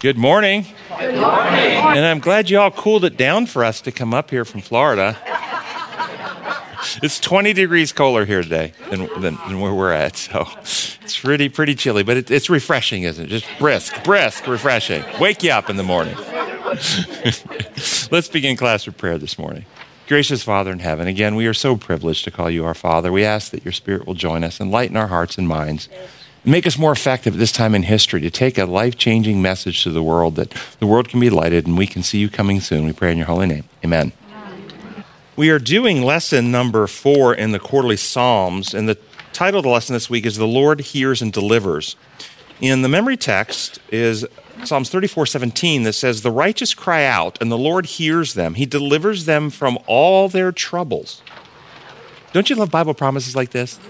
Good morning. Good morning. And I'm glad you all cooled it down for us to come up here from Florida. It's 20 degrees colder here today than, than, than where we're at. So it's really pretty chilly, but it, it's refreshing, isn't it? Just brisk, brisk, refreshing. Wake you up in the morning. Let's begin class with prayer this morning. Gracious Father in heaven, again, we are so privileged to call you our Father. We ask that your Spirit will join us, and lighten our hearts and minds make us more effective at this time in history to take a life changing message to the world that the world can be lighted and we can see you coming soon. We pray in your holy name. Amen. We are doing lesson number four in the quarterly Psalms, and the title of the lesson this week is The Lord Hears and Delivers. In the memory text is Psalms 34 17 that says, The righteous cry out, and the Lord hears them. He delivers them from all their troubles. Don't you love Bible promises like this?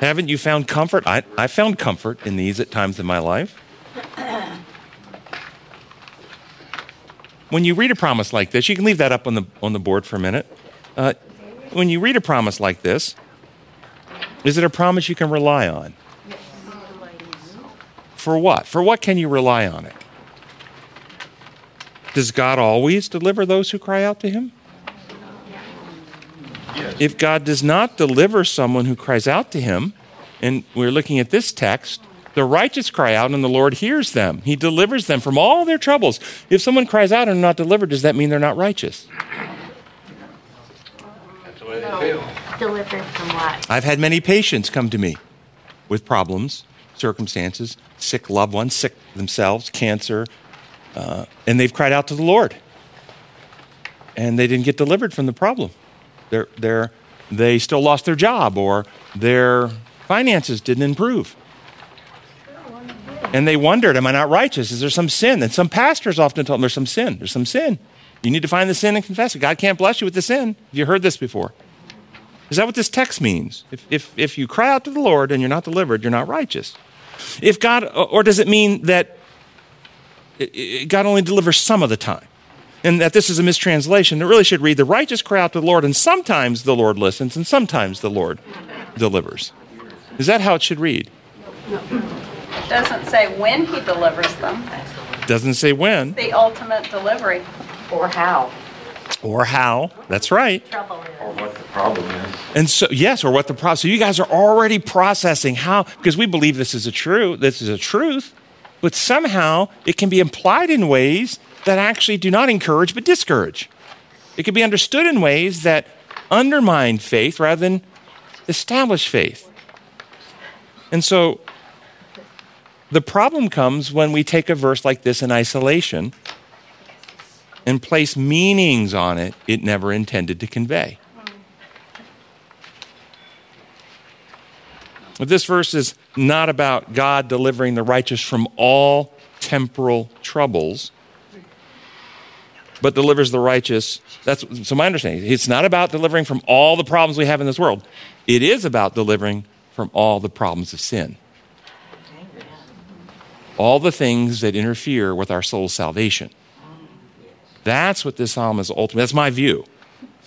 Haven't you found comfort? I, I found comfort in these at times in my life. When you read a promise like this, you can leave that up on the, on the board for a minute. Uh, when you read a promise like this, is it a promise you can rely on? For what? For what can you rely on it? Does God always deliver those who cry out to Him? If God does not deliver someone who cries out to him, and we're looking at this text, the righteous cry out and the Lord hears them. He delivers them from all their troubles. If someone cries out and not delivered, does that mean they're not righteous? No. Delivered from what? I've had many patients come to me with problems, circumstances, sick loved ones, sick themselves, cancer, uh, and they've cried out to the Lord. And they didn't get delivered from the problem. They're, they're, they still lost their job or their finances didn't improve. And they wondered, Am I not righteous? Is there some sin? And some pastors often told them there's some sin. There's some sin. You need to find the sin and confess it. God can't bless you with the sin. Have you heard this before? Is that what this text means? If, if, if you cry out to the Lord and you're not delivered, you're not righteous. If God, or does it mean that God only delivers some of the time? And that this is a mistranslation. It really should read, The righteous cry out to the Lord, and sometimes the Lord listens, and sometimes the Lord delivers. Is that how it should read? No. It doesn't say when he delivers them. Doesn't say when. The ultimate delivery. Or how. Or how. That's right. Trouble is. Or what the problem is. And so yes, or what the problem. So you guys are already processing how because we believe this is a true this is a truth, but somehow it can be implied in ways that actually do not encourage but discourage. It can be understood in ways that undermine faith rather than establish faith. And so the problem comes when we take a verse like this in isolation and place meanings on it it never intended to convey. But this verse is not about God delivering the righteous from all temporal troubles, but delivers the righteous. That's so my understanding. It's not about delivering from all the problems we have in this world. It is about delivering from all the problems of sin. All the things that interfere with our soul's salvation. That's what this psalm is ultimately. That's my view.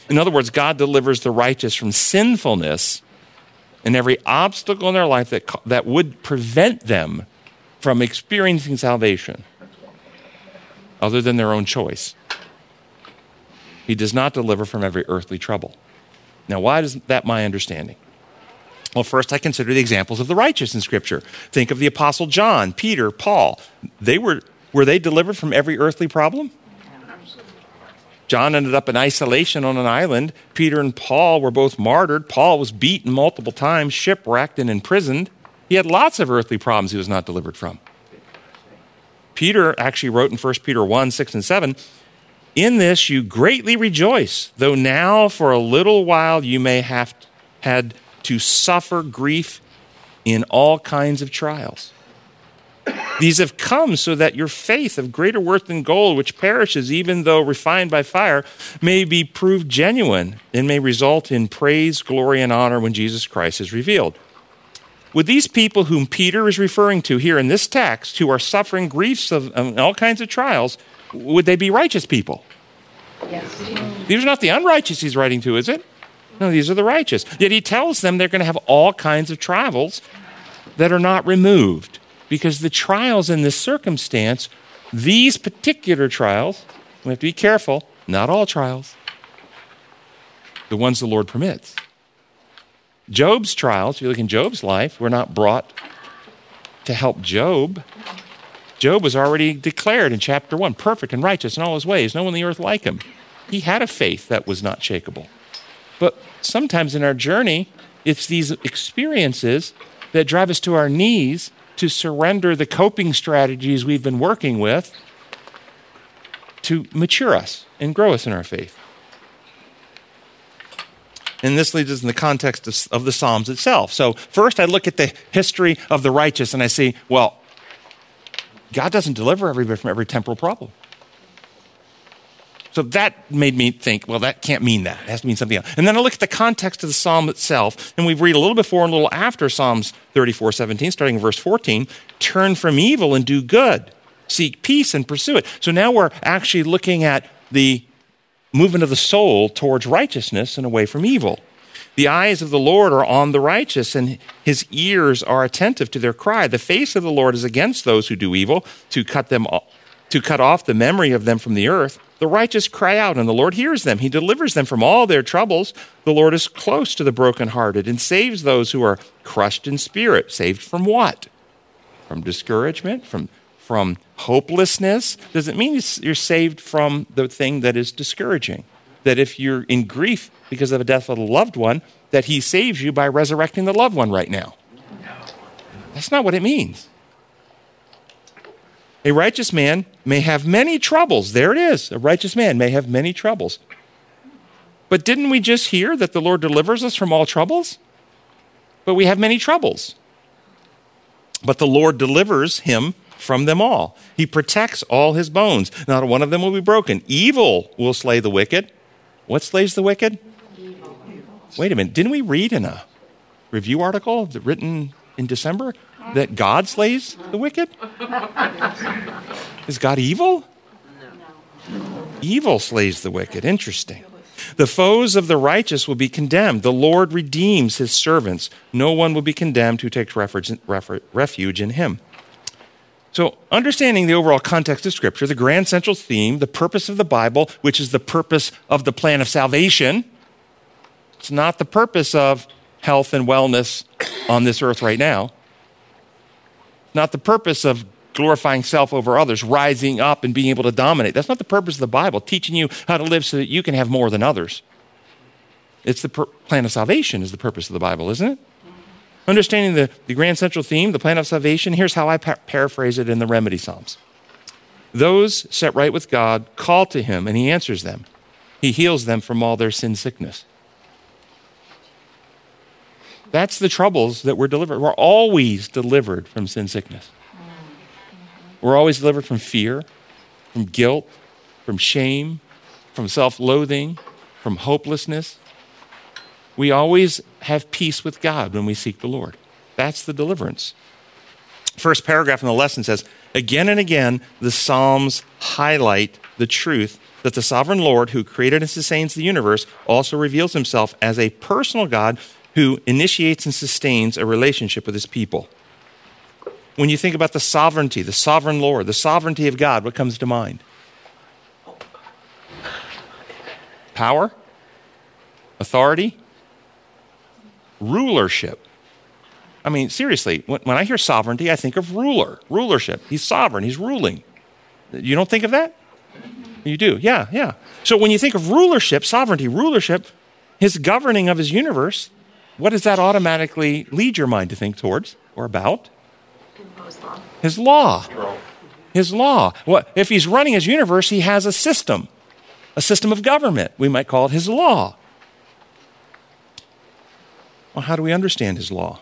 In other words, God delivers the righteous from sinfulness and every obstacle in their life that, that would prevent them from experiencing salvation other than their own choice. He does not deliver from every earthly trouble. Now, why is that my understanding? Well, first, I consider the examples of the righteous in Scripture. Think of the Apostle John, Peter, Paul. They were, were they delivered from every earthly problem? John ended up in isolation on an island. Peter and Paul were both martyred. Paul was beaten multiple times, shipwrecked, and imprisoned. He had lots of earthly problems he was not delivered from. Peter actually wrote in 1 Peter 1 6 and 7 In this you greatly rejoice, though now for a little while you may have had to suffer grief in all kinds of trials these have come so that your faith of greater worth than gold, which perishes even though refined by fire, may be proved genuine and may result in praise, glory, and honor when Jesus Christ is revealed. Would these people whom Peter is referring to here in this text, who are suffering griefs of, um, of all kinds of trials, would they be righteous people? Yes. These are not the unrighteous he's writing to, is it? No, these are the righteous. Yet he tells them they're going to have all kinds of trials that are not removed because the trials in this circumstance, these particular trials, we have to be careful, not all trials, the ones the Lord permits. Job's trials, if you look in Job's life, were not brought to help Job. Job was already declared in chapter 1 perfect and righteous in all his ways, no one on the earth like him. He had a faith that was not shakable. But sometimes in our journey, it's these experiences that drive us to our knees to surrender the coping strategies we've been working with to mature us and grow us in our faith. And this leads us in the context of, of, the Psalms itself. So, first, I look at the history of the righteous and I see, well, God doesn't deliver everybody from every temporal problem. So that made me think, well, that can't mean that. It has to mean something else. And then I look at the context of the psalm itself, and we read a little before and a little after Psalms 34 17, starting in verse 14 turn from evil and do good, seek peace and pursue it. So now we're actually looking at the movement of the soul towards righteousness and away from evil. The eyes of the Lord are on the righteous, and his ears are attentive to their cry. The face of the Lord is against those who do evil, to cut them off, to cut off the memory of them from the earth. The righteous cry out, and the Lord hears them. He delivers them from all their troubles. The Lord is close to the brokenhearted and saves those who are crushed in spirit. Saved from what? From discouragement, from, from hopelessness? Does it mean you're saved from the thing that is discouraging? That if you're in grief because of a death of a loved one, that He saves you by resurrecting the loved one right now? That's not what it means. A righteous man may have many troubles. There it is. A righteous man may have many troubles. But didn't we just hear that the Lord delivers us from all troubles? But we have many troubles. But the Lord delivers him from them all. He protects all his bones. Not one of them will be broken. Evil will slay the wicked. What slays the wicked? Evil. Wait a minute. Didn't we read in a review article written in December that God slays the wicked? Is God evil? No. Evil slays the wicked. Interesting. The foes of the righteous will be condemned. The Lord redeems his servants. No one will be condemned who takes refuge in him. So, understanding the overall context of Scripture, the grand central theme, the purpose of the Bible, which is the purpose of the plan of salvation, it's not the purpose of health and wellness on this earth right now not the purpose of glorifying self over others, rising up and being able to dominate. That's not the purpose of the Bible, teaching you how to live so that you can have more than others. It's the per- plan of salvation is the purpose of the Bible, isn't it? Understanding the, the grand central theme, the plan of salvation, here's how I pa- paraphrase it in the Remedy Psalms. Those set right with God call to him and he answers them. He heals them from all their sin sickness. That's the troubles that we're delivered. We're always delivered from sin sickness. We're always delivered from fear, from guilt, from shame, from self loathing, from hopelessness. We always have peace with God when we seek the Lord. That's the deliverance. First paragraph in the lesson says Again and again, the Psalms highlight the truth that the sovereign Lord who created and sustains the universe also reveals himself as a personal God who initiates and sustains a relationship with his people. When you think about the sovereignty, the sovereign Lord, the sovereignty of God, what comes to mind? Power, authority, rulership. I mean, seriously, when, I hear sovereignty, I think of ruler, rulership. He's sovereign, he's ruling. You don't think of that? You do, yeah, yeah. So when you think of rulership, sovereignty, rulership, his governing of his universe, what does that automatically lead your mind to think towards or about? His law. His law. What if he's running his universe, he has a system, a system of government. We might call it his law. Well, how do we understand his law?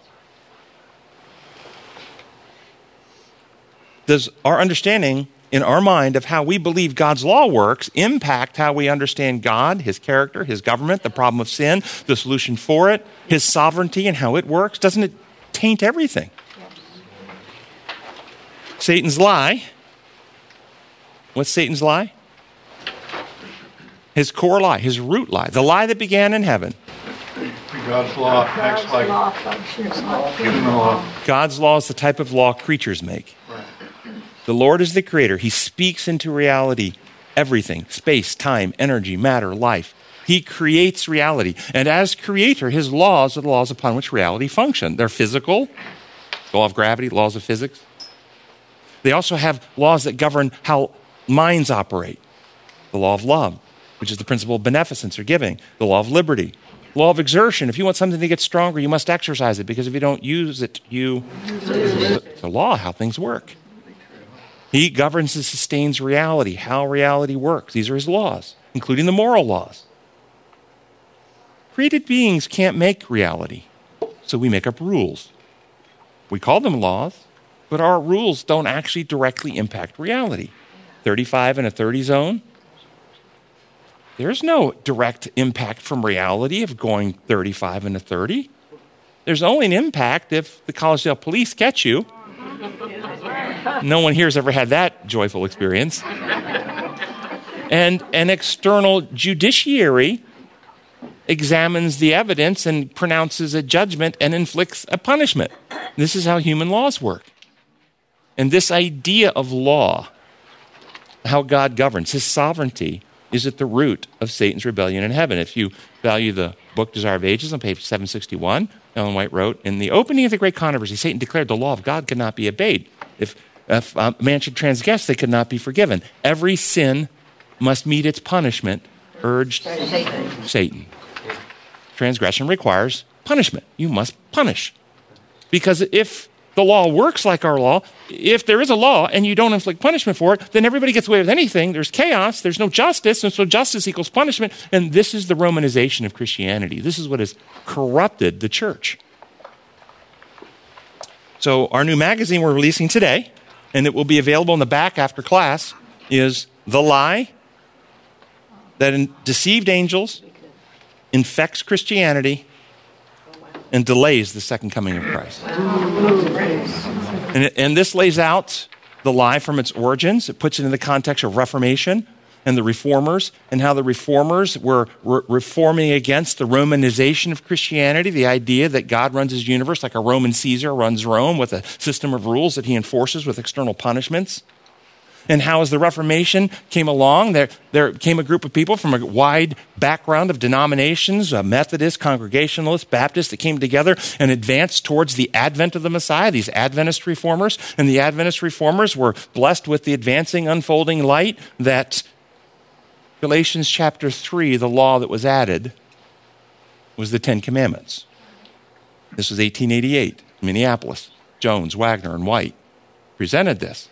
Does our understanding in our mind of how we believe God's law works impact how we understand God, His character, His government, the problem of sin, the solution for it, His sovereignty, and how it works? Doesn't it taint everything? Satan's lie. What's Satan's lie? His core lie, his root lie, the lie that began in heaven. God's law acts God's like law functions like human human law. law. God's law is the type of law creatures make. Right. The Lord is the creator. He speaks into reality everything space, time, energy, matter, life. He creates reality. And as creator, his laws are the laws upon which reality function. They're physical, law of gravity, laws of physics. They also have laws that govern how minds operate. The law of love, which is the principle of beneficence or giving. The law of liberty. Law of exertion. If you want something to get stronger, you must exercise it because if you don't use it, you. It's a law how things work. He governs and sustains reality, how reality works. These are his laws, including the moral laws. Created beings can't make reality, so we make up rules. We call them laws, but our rules don't actually directly impact reality. 35 in a 30 zone, there's no direct impact from reality of going 35 in a 30. There's only an impact if the Collegedale police catch you no one here has ever had that joyful experience. And an external judiciary examines the evidence and pronounces a judgment and inflicts a punishment. This is how human laws work. And this idea of law, how God governs, his sovereignty, is at the root of Satan's rebellion in heaven. If you value the book Desire of Ages on page 761, Ellen White wrote, In the opening of the great controversy, Satan declared the law of God could not be obeyed. If, if a man should transgress, they could not be forgiven. Every sin must meet its punishment, urged Satan. Satan. Transgression requires punishment. You must punish. Because if the law works like our law, if there is a law and you don't inflict punishment for it, then everybody gets away with anything. There's chaos, there's no justice, and so justice equals punishment. And this is the Romanization of Christianity. This is what has corrupted the church. So, our new magazine we're releasing today, and it will be available in the back after class, is The Lie That Deceived Angels Infects Christianity and Delays the Second Coming of Christ. And, it- and this lays out the lie from its origins. It puts it in the context of Reformation and the reformers, and how the reformers were re- reforming against the Romanization of Christianity, the idea that God runs his universe like a Roman Caesar runs Rome with a system of rules that he enforces with external punishments. And how, as the Reformation came along, there, there came a group of people from a wide background of denominations uh, Methodist, Congregationalist, Baptist that came together and advanced towards the advent of the Messiah, these Adventist reformers. And the Adventist reformers were blessed with the advancing, unfolding light that Galatians chapter 3, the law that was added, was the Ten Commandments. This was 1888, Minneapolis. Jones, Waggoner, and White presented this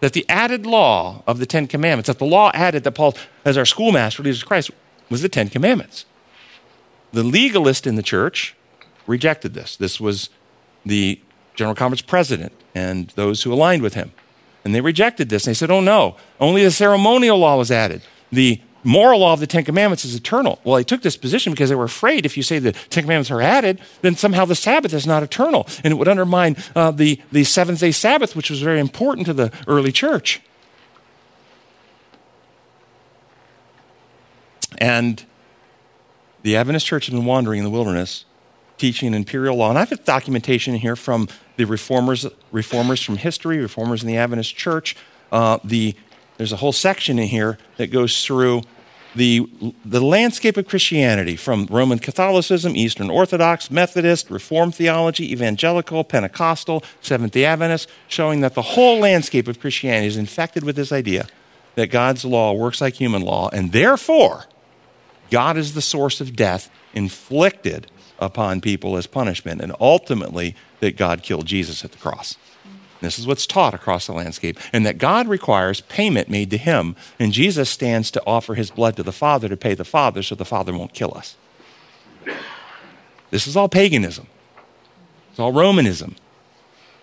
that the added law of the Ten Commandments, that the law added that Paul, as our schoolmaster, Jesus Christ, was the Ten Commandments. The legalist in the church rejected this. This was the General Conference president and those who aligned with him. And they rejected this. And they said, oh no, only the ceremonial law was added. The moral law of the Ten Commandments is eternal. Well, they took this position because they were afraid if you say the Ten Commandments are added, then somehow the Sabbath is not eternal. And it would undermine uh, the, the seventh day Sabbath, which was very important to the early church. And the Adventist church had been wandering in the wilderness, teaching imperial law. And I have documentation here from the reformers, reformers from history, reformers in the Adventist church. Uh, the, there's a whole section in here that goes through the, the landscape of Christianity from Roman Catholicism, Eastern Orthodox, Methodist, Reformed theology, evangelical, Pentecostal, Seventh day Adventist, showing that the whole landscape of Christianity is infected with this idea that God's law works like human law, and therefore, God is the source of death inflicted upon people as punishment, and ultimately that God killed Jesus at the cross. This is what's taught across the landscape, and that God requires payment made to Him, and Jesus stands to offer His blood to the Father to pay the Father so the Father won't kill us. This is all paganism, it's all Romanism,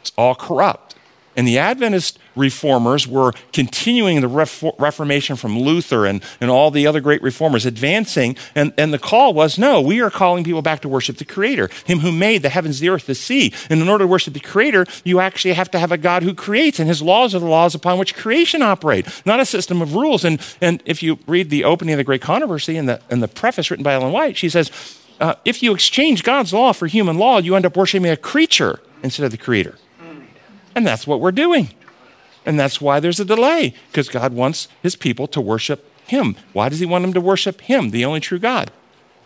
it's all corrupt. And the Adventist reformers were continuing the Reformation from Luther and, and all the other great reformers, advancing. And, and the call was no, we are calling people back to worship the Creator, Him who made the heavens, the earth, the sea. And in order to worship the Creator, you actually have to have a God who creates, and His laws are the laws upon which creation operates, not a system of rules. And, and if you read the opening of the Great Controversy and the, and the preface written by Ellen White, she says, uh, if you exchange God's law for human law, you end up worshiping a creature instead of the creator. And that's what we're doing. And that's why there's a delay, because God wants his people to worship him. Why does he want them to worship him, the only true God?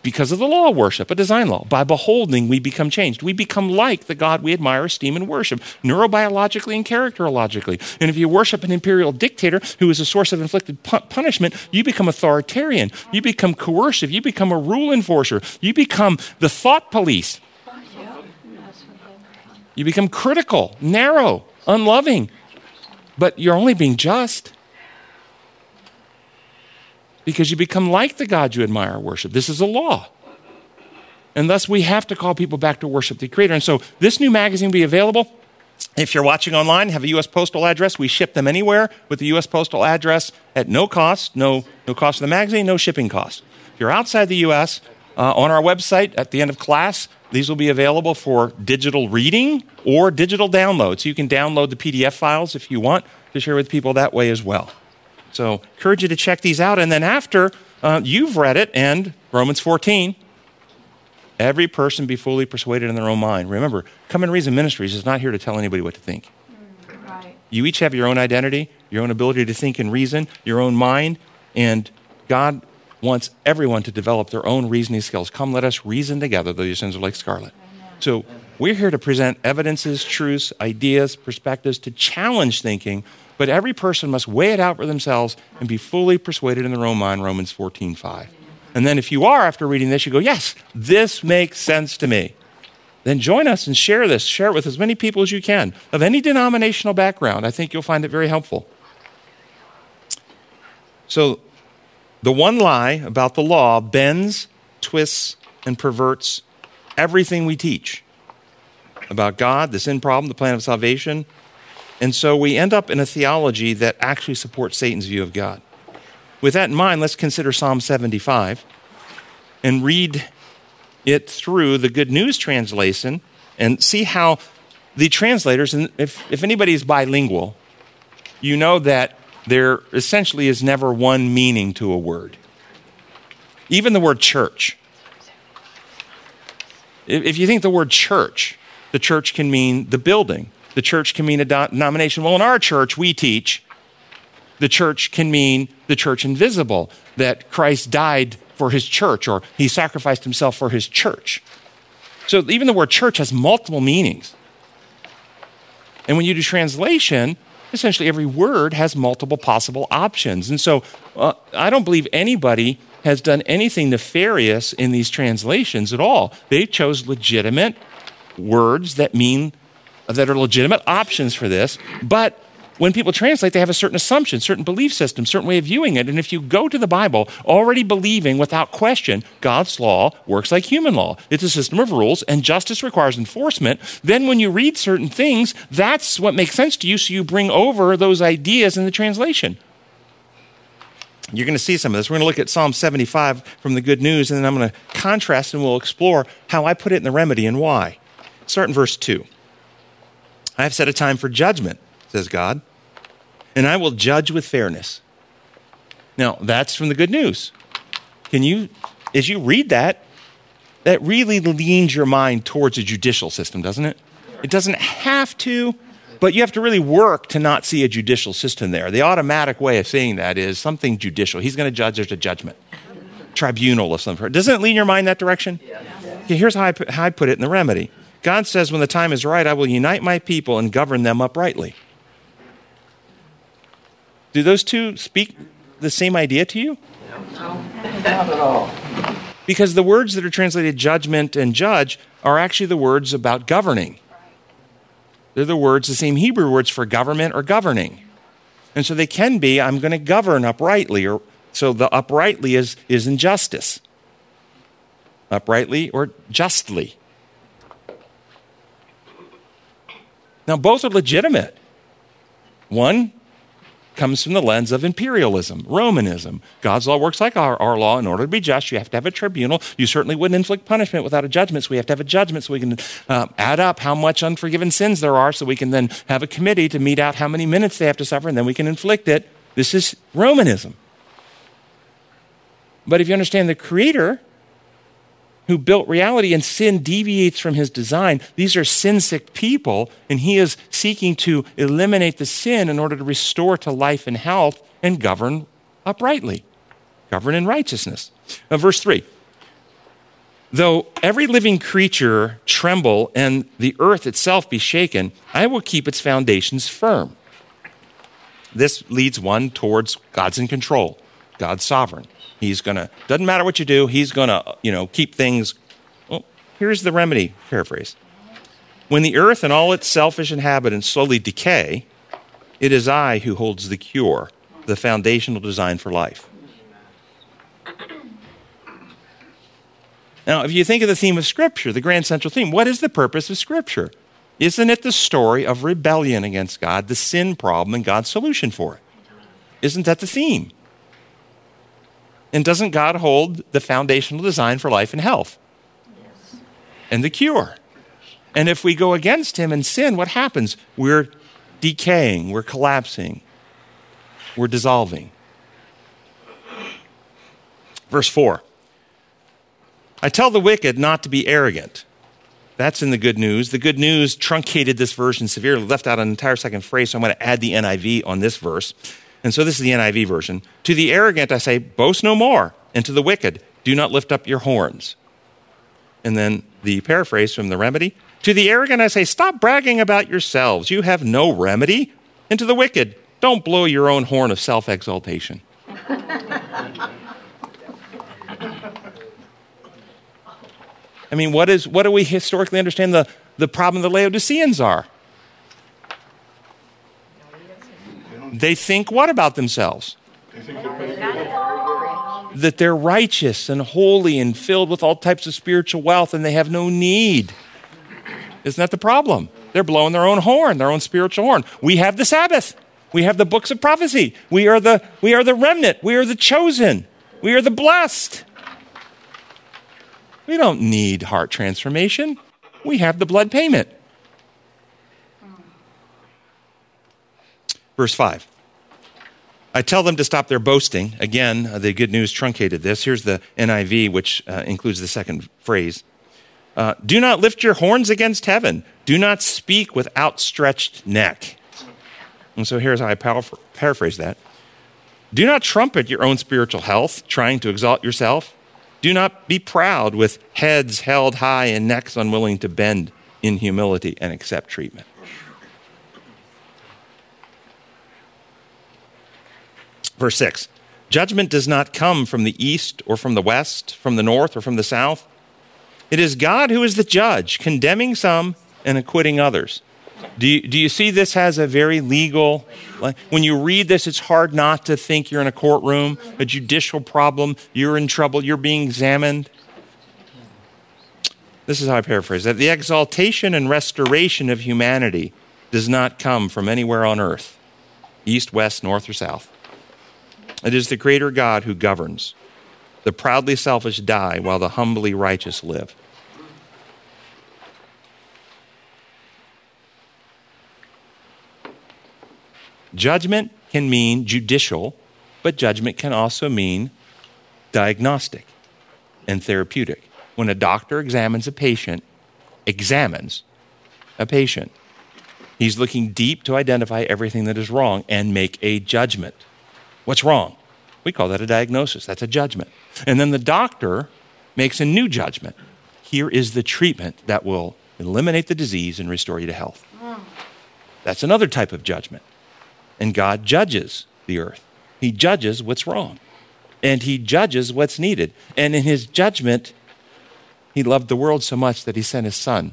Because of the law of worship, a design law. By beholding, we become changed. We become like the God we admire, esteem, and worship, neurobiologically and characterologically. And if you worship an imperial dictator who is a source of inflicted punishment, you become authoritarian. You become coercive. You become a rule enforcer. You become the thought police. You become critical, narrow, unloving, but you're only being just because you become like the God you admire or worship. This is a law. And thus, we have to call people back to worship the Creator. And so, this new magazine will be available. If you're watching online, have a U.S. postal address. We ship them anywhere with the U.S. postal address at no cost, no, no cost for the magazine, no shipping cost. If you're outside the U.S., uh, on our website at the end of class, these will be available for digital reading or digital download. So you can download the PDF files if you want to share with people that way as well. So, encourage you to check these out. And then after uh, you've read it and Romans 14, every person be fully persuaded in their own mind. Remember, Come and Reason Ministries is not here to tell anybody what to think. Right. You each have your own identity, your own ability to think and reason, your own mind, and God wants everyone to develop their own reasoning skills. Come, let us reason together, though your sins are like scarlet. So, we're here to present evidences, truths, ideas, perspectives to challenge thinking, but every person must weigh it out for themselves and be fully persuaded in their own mind, Romans 14 5. And then, if you are, after reading this, you go, Yes, this makes sense to me. Then join us and share this. Share it with as many people as you can of any denominational background. I think you'll find it very helpful. So, the one lie about the law bends, twists, and perverts everything we teach about God, the sin problem, the plan of salvation. And so we end up in a theology that actually supports Satan's view of God. With that in mind, let's consider Psalm 75 and read it through the Good News translation and see how the translators, and if, if anybody is bilingual, you know that there essentially is never one meaning to a word. Even the word church. If, you think the word church, the church can mean the building, the church can mean a denomination. Well, in our church, we teach the church can mean the church invisible, that Christ died for his church or he sacrificed himself for his church. So even the word church has multiple meanings. And when you do translation, essentially every word has multiple possible options. And so uh, I don't believe anybody has done anything nefarious in these translations at all. They chose legitimate words that mean that are legitimate options for this, but when people translate, they have a certain assumption, certain belief system, certain way of viewing it. And if you go to the Bible already believing without question God's law works like human law, it's a system of rules and justice requires enforcement, then when you read certain things, that's what makes sense to you. So you bring over those ideas in the translation. You're going to see some of this. We're going to look at Psalm 75 from the Good News, and then I'm going to contrast and we'll explore how I put it in the remedy and why. Start in verse 2. I have set a time for judgment, says God and I will judge with fairness. Now, that's from the good news. Can you, as you read that, that really leans your mind towards a judicial system, doesn't it? It doesn't have to, but you have to really work to not see a judicial system there. The automatic way of saying that is something judicial. He's going to judge, there's a judgment, tribunal of some sort. Doesn't it lean your mind that direction? Okay, here's how I, put, how I put it in the remedy God says, When the time is right, I will unite my people and govern them uprightly. Do those two speak the same idea to you? No, not at all. Because the words that are translated judgment and judge are actually the words about governing. They're the words, the same Hebrew words for government or governing. And so they can be, I'm going to govern uprightly, or so the uprightly is, is injustice. Uprightly or justly. Now, both are legitimate. One comes from the lens of imperialism, Romanism. God's law works like our, our law. In order to be just, you have to have a tribunal. You certainly wouldn't inflict punishment without a judgment, so we have to have a judgment so we can uh, add up how much unforgiven sins there are, so we can then have a committee to mete out how many minutes they have to suffer, and then we can inflict it. This is Romanism. But if you understand the Creator, who built reality, and sin deviates from his design. These are sin sick people, and he is seeking to eliminate the sin in order to restore to life and health and govern uprightly, govern in righteousness. Now, verse 3 Though every living creature tremble and the earth itself be shaken, I will keep its foundations firm. This leads one towards God's in control, God's sovereign. He's going to, doesn't matter what you do, he's going to, you know, keep things. Well, here's the remedy paraphrase. When the earth and all its selfish inhabitants slowly decay, it is I who holds the cure, the foundational design for life. Now, if you think of the theme of Scripture, the grand central theme, what is the purpose of Scripture? Isn't it the story of rebellion against God, the sin problem, and God's solution for it? Isn't that the theme? And doesn't God hold the foundational design for life and health? Yes. And the cure. And if we go against Him and sin, what happens? We're decaying, we're collapsing, we're dissolving. Verse 4 I tell the wicked not to be arrogant. That's in the good news. The good news truncated this version severely, left out an entire second phrase, so I'm going to add the NIV on this verse. And so this is the NIV version. To the arrogant, I say, boast no more. And to the wicked, do not lift up your horns. And then the paraphrase from the remedy To the arrogant, I say, stop bragging about yourselves. You have no remedy. And to the wicked, don't blow your own horn of self exaltation. I mean, what, is, what do we historically understand the, the problem the Laodiceans are? They think what about themselves? that they're righteous and holy and filled with all types of spiritual wealth and they have no need. Isn't that the problem? They're blowing their own horn, their own spiritual horn. We have the Sabbath. We have the books of prophecy. We are the, we are the remnant. We are the chosen. We are the blessed. We don't need heart transformation. We have the blood payment. Verse 5. I tell them to stop their boasting. Again, uh, the good news truncated this. Here's the NIV, which uh, includes the second phrase. Uh, Do not lift your horns against heaven. Do not speak with outstretched neck. And so here's how I paraphrase that. Do not trumpet your own spiritual health, trying to exalt yourself. Do not be proud with heads held high and necks unwilling to bend in humility and accept treatment. Verse 6 Judgment does not come from the east or from the west, from the north or from the south. It is God who is the judge, condemning some and acquitting others. Do you, do you see this has a very legal, when you read this, it's hard not to think you're in a courtroom, a judicial problem, you're in trouble, you're being examined. This is how I paraphrase that the exaltation and restoration of humanity does not come from anywhere on earth, east, west, north, or south. It is the Creator God who governs. The proudly selfish die while the humbly righteous live. Judgment can mean judicial, but judgment can also mean diagnostic and therapeutic. When a doctor examines a patient, examines a patient, he's looking deep to identify everything that is wrong and make a judgment. What's wrong? We call that a diagnosis. That's a judgment. And then the doctor makes a new judgment. Here is the treatment that will eliminate the disease and restore you to health. That's another type of judgment. And God judges the earth. He judges what's wrong. And He judges what's needed. And in His judgment, He loved the world so much that He sent His Son,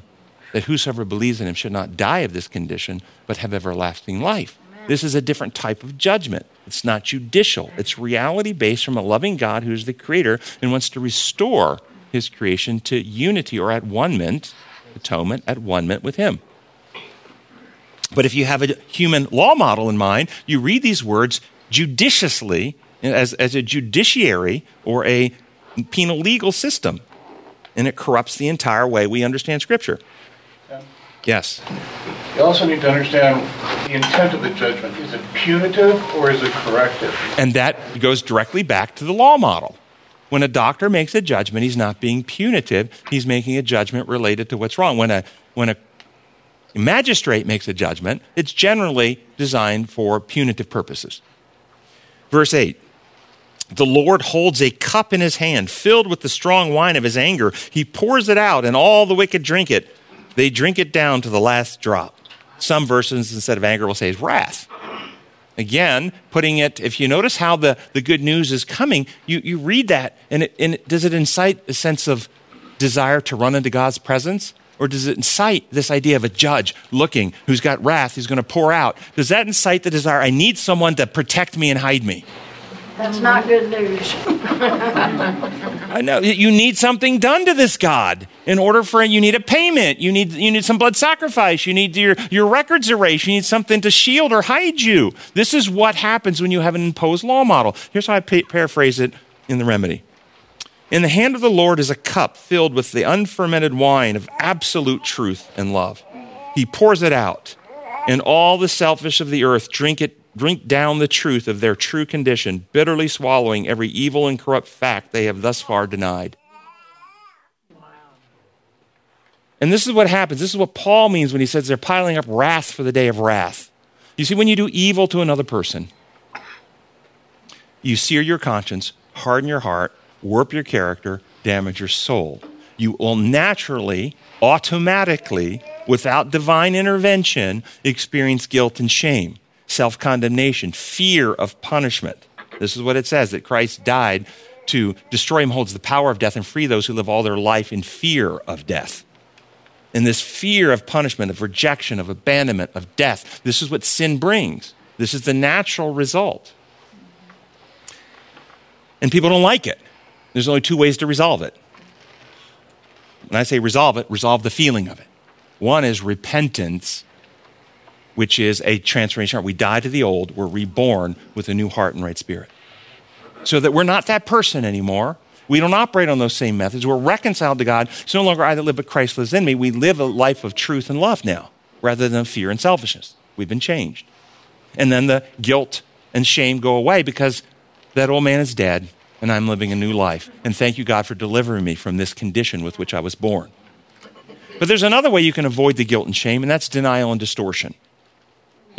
that whosoever believes in Him should not die of this condition, but have everlasting life. This is a different type of judgment. It's not judicial, it's reality based from a loving God who's the creator and wants to restore his creation to unity or at one ment, atonement, at one ment with him. But if you have a human law model in mind, you read these words judiciously as, as a judiciary or a penal legal system, and it corrupts the entire way we understand Scripture. Yes. You also need to understand the intent of the judgment. Is it punitive or is it corrective? And that goes directly back to the law model. When a doctor makes a judgment, he's not being punitive, he's making a judgment related to what's wrong. When a, when a magistrate makes a judgment, it's generally designed for punitive purposes. Verse 8 The Lord holds a cup in his hand filled with the strong wine of his anger. He pours it out, and all the wicked drink it. They drink it down to the last drop. Some versions, instead of anger, will say is wrath. Again, putting it, if you notice how the, the good news is coming, you, you read that, and, it, and it, does it incite a sense of desire to run into God's presence? Or does it incite this idea of a judge looking who's got wrath, who's going to pour out? Does that incite the desire, I need someone to protect me and hide me? That's not good news. I know you need something done to this God in order for you need a payment. You need you need some blood sacrifice. You need your your records erased. You need something to shield or hide you. This is what happens when you have an imposed law model. Here's how I pa- paraphrase it in the remedy. In the hand of the Lord is a cup filled with the unfermented wine of absolute truth and love. He pours it out, and all the selfish of the earth drink it drink down the truth of their true condition, bitterly swallowing every evil and corrupt fact they have thus far denied. And this is what happens. This is what Paul means when he says they're piling up wrath for the day of wrath. You see, when you do evil to another person, you sear your conscience, harden your heart, warp your character, damage your soul. You will naturally, automatically, without divine intervention, experience guilt and shame self condemnation, fear of punishment. This is what it says that Christ died to destroy him, holds the power of death, and free those who live all their life in fear of death. And this fear of punishment, of rejection, of abandonment, of death, this is what sin brings. This is the natural result. And people don't like it. There's only two ways to resolve it. When I say resolve it, resolve the feeling of it. One is repentance which is a transformation heart. We die to the old, we're reborn with a new heart and right spirit. So that we're not that person anymore. We don't operate on those same methods. We're reconciled to God. It's no longer I that live, but Christ lives in me. We live a life of truth and love now, rather than fear and selfishness. We've been changed. And then the guilt and shame go away because that old man is dead and I'm living a new life. And thank you, God, for delivering me from this condition with which I was born. But there's another way you can avoid the guilt and shame, and that's denial and distortion.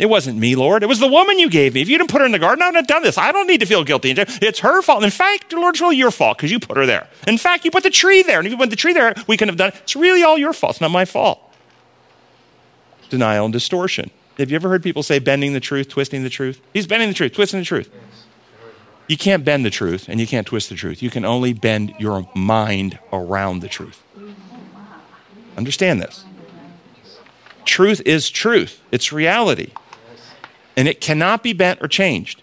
It wasn't me, Lord. It was the woman you gave me. If you didn't put her in the garden, I wouldn't have done this. I don't need to feel guilty. It's her fault. In fact, Lord, it's really your fault because you put her there. In fact, you put the tree there. And if you put the tree there, we couldn't have done it. It's really all your fault. It's not my fault. Denial and distortion. Have you ever heard people say bending the truth, twisting the truth? He's bending the truth, twisting the truth. You can't bend the truth and you can't twist the truth. You can only bend your mind around the truth. Understand this. Truth is truth, it's reality and it cannot be bent or changed.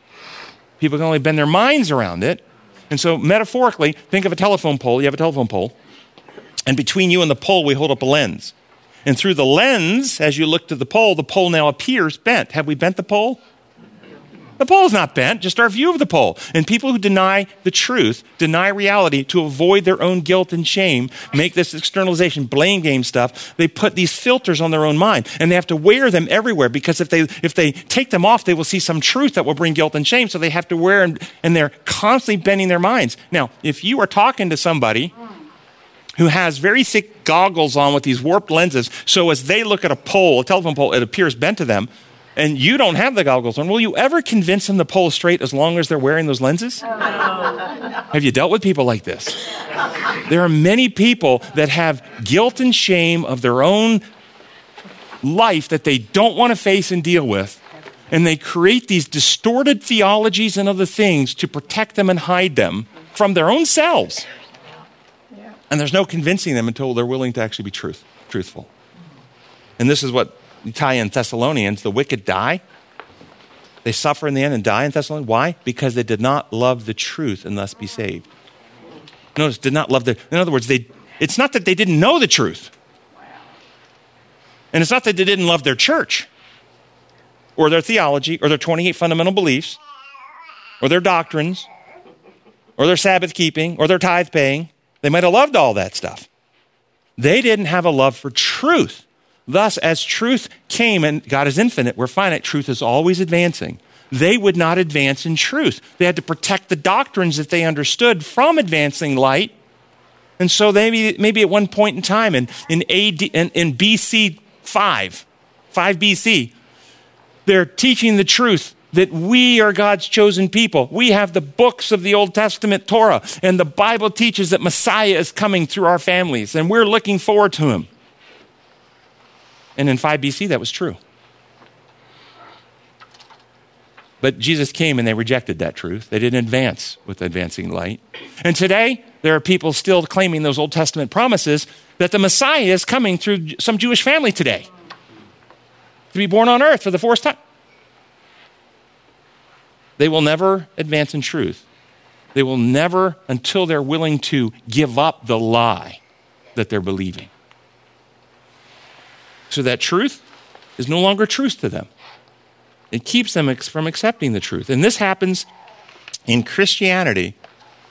People can only bend their minds around it. And so, metaphorically, think of a telephone pole. You have a telephone pole, and between you and the pole, we hold up a lens. And through the lens, as you look to the pole, the pole now appears bent. Have we bent the pole? The pole is not bent, just our view of the pole. And people who deny the truth, deny reality to avoid their own guilt and shame, make this externalization, blame game stuff. They put these filters on their own mind and they have to wear them everywhere because if they, if they take them off, they will see some truth that will bring guilt and shame. So they have to wear them and they're constantly bending their minds. Now, if you are talking to somebody who has very thick goggles on with these warped lenses, so as they look at a pole, a telephone pole, it appears bent to them and you don't have the goggles on, will you ever convince them to pull straight as long as they're wearing those lenses? Oh, have you dealt with people like this? There are many people that have guilt and shame of their own life that they don't want to face and deal with. And they create these distorted theologies and other things to protect them and hide them from their own selves. And there's no convincing them until they're willing to actually be truth, truthful. And this is what you tie in Thessalonians, the wicked die. They suffer in the end and die in Thessalonians. Why? Because they did not love the truth and thus be saved. Notice, did not love the, in other words, they, it's not that they didn't know the truth. And it's not that they didn't love their church or their theology or their 28 fundamental beliefs or their doctrines or their Sabbath keeping or their tithe paying. They might have loved all that stuff. They didn't have a love for truth. Thus, as truth came, and God is infinite, we're finite, truth is always advancing. they would not advance in truth. They had to protect the doctrines that they understood from advancing light. And so maybe, maybe at one point in time, in, in, AD, in, in BC 5, 5 BC, they're teaching the truth that we are God's chosen people. We have the books of the Old Testament Torah, and the Bible teaches that Messiah is coming through our families, and we're looking forward to him. And in 5 BC, that was true. But Jesus came and they rejected that truth. They didn't advance with advancing light. And today, there are people still claiming those Old Testament promises that the Messiah is coming through some Jewish family today to be born on earth for the fourth time. They will never advance in truth. They will never until they're willing to give up the lie that they're believing. So that truth is no longer truth to them. It keeps them from accepting the truth. And this happens in Christianity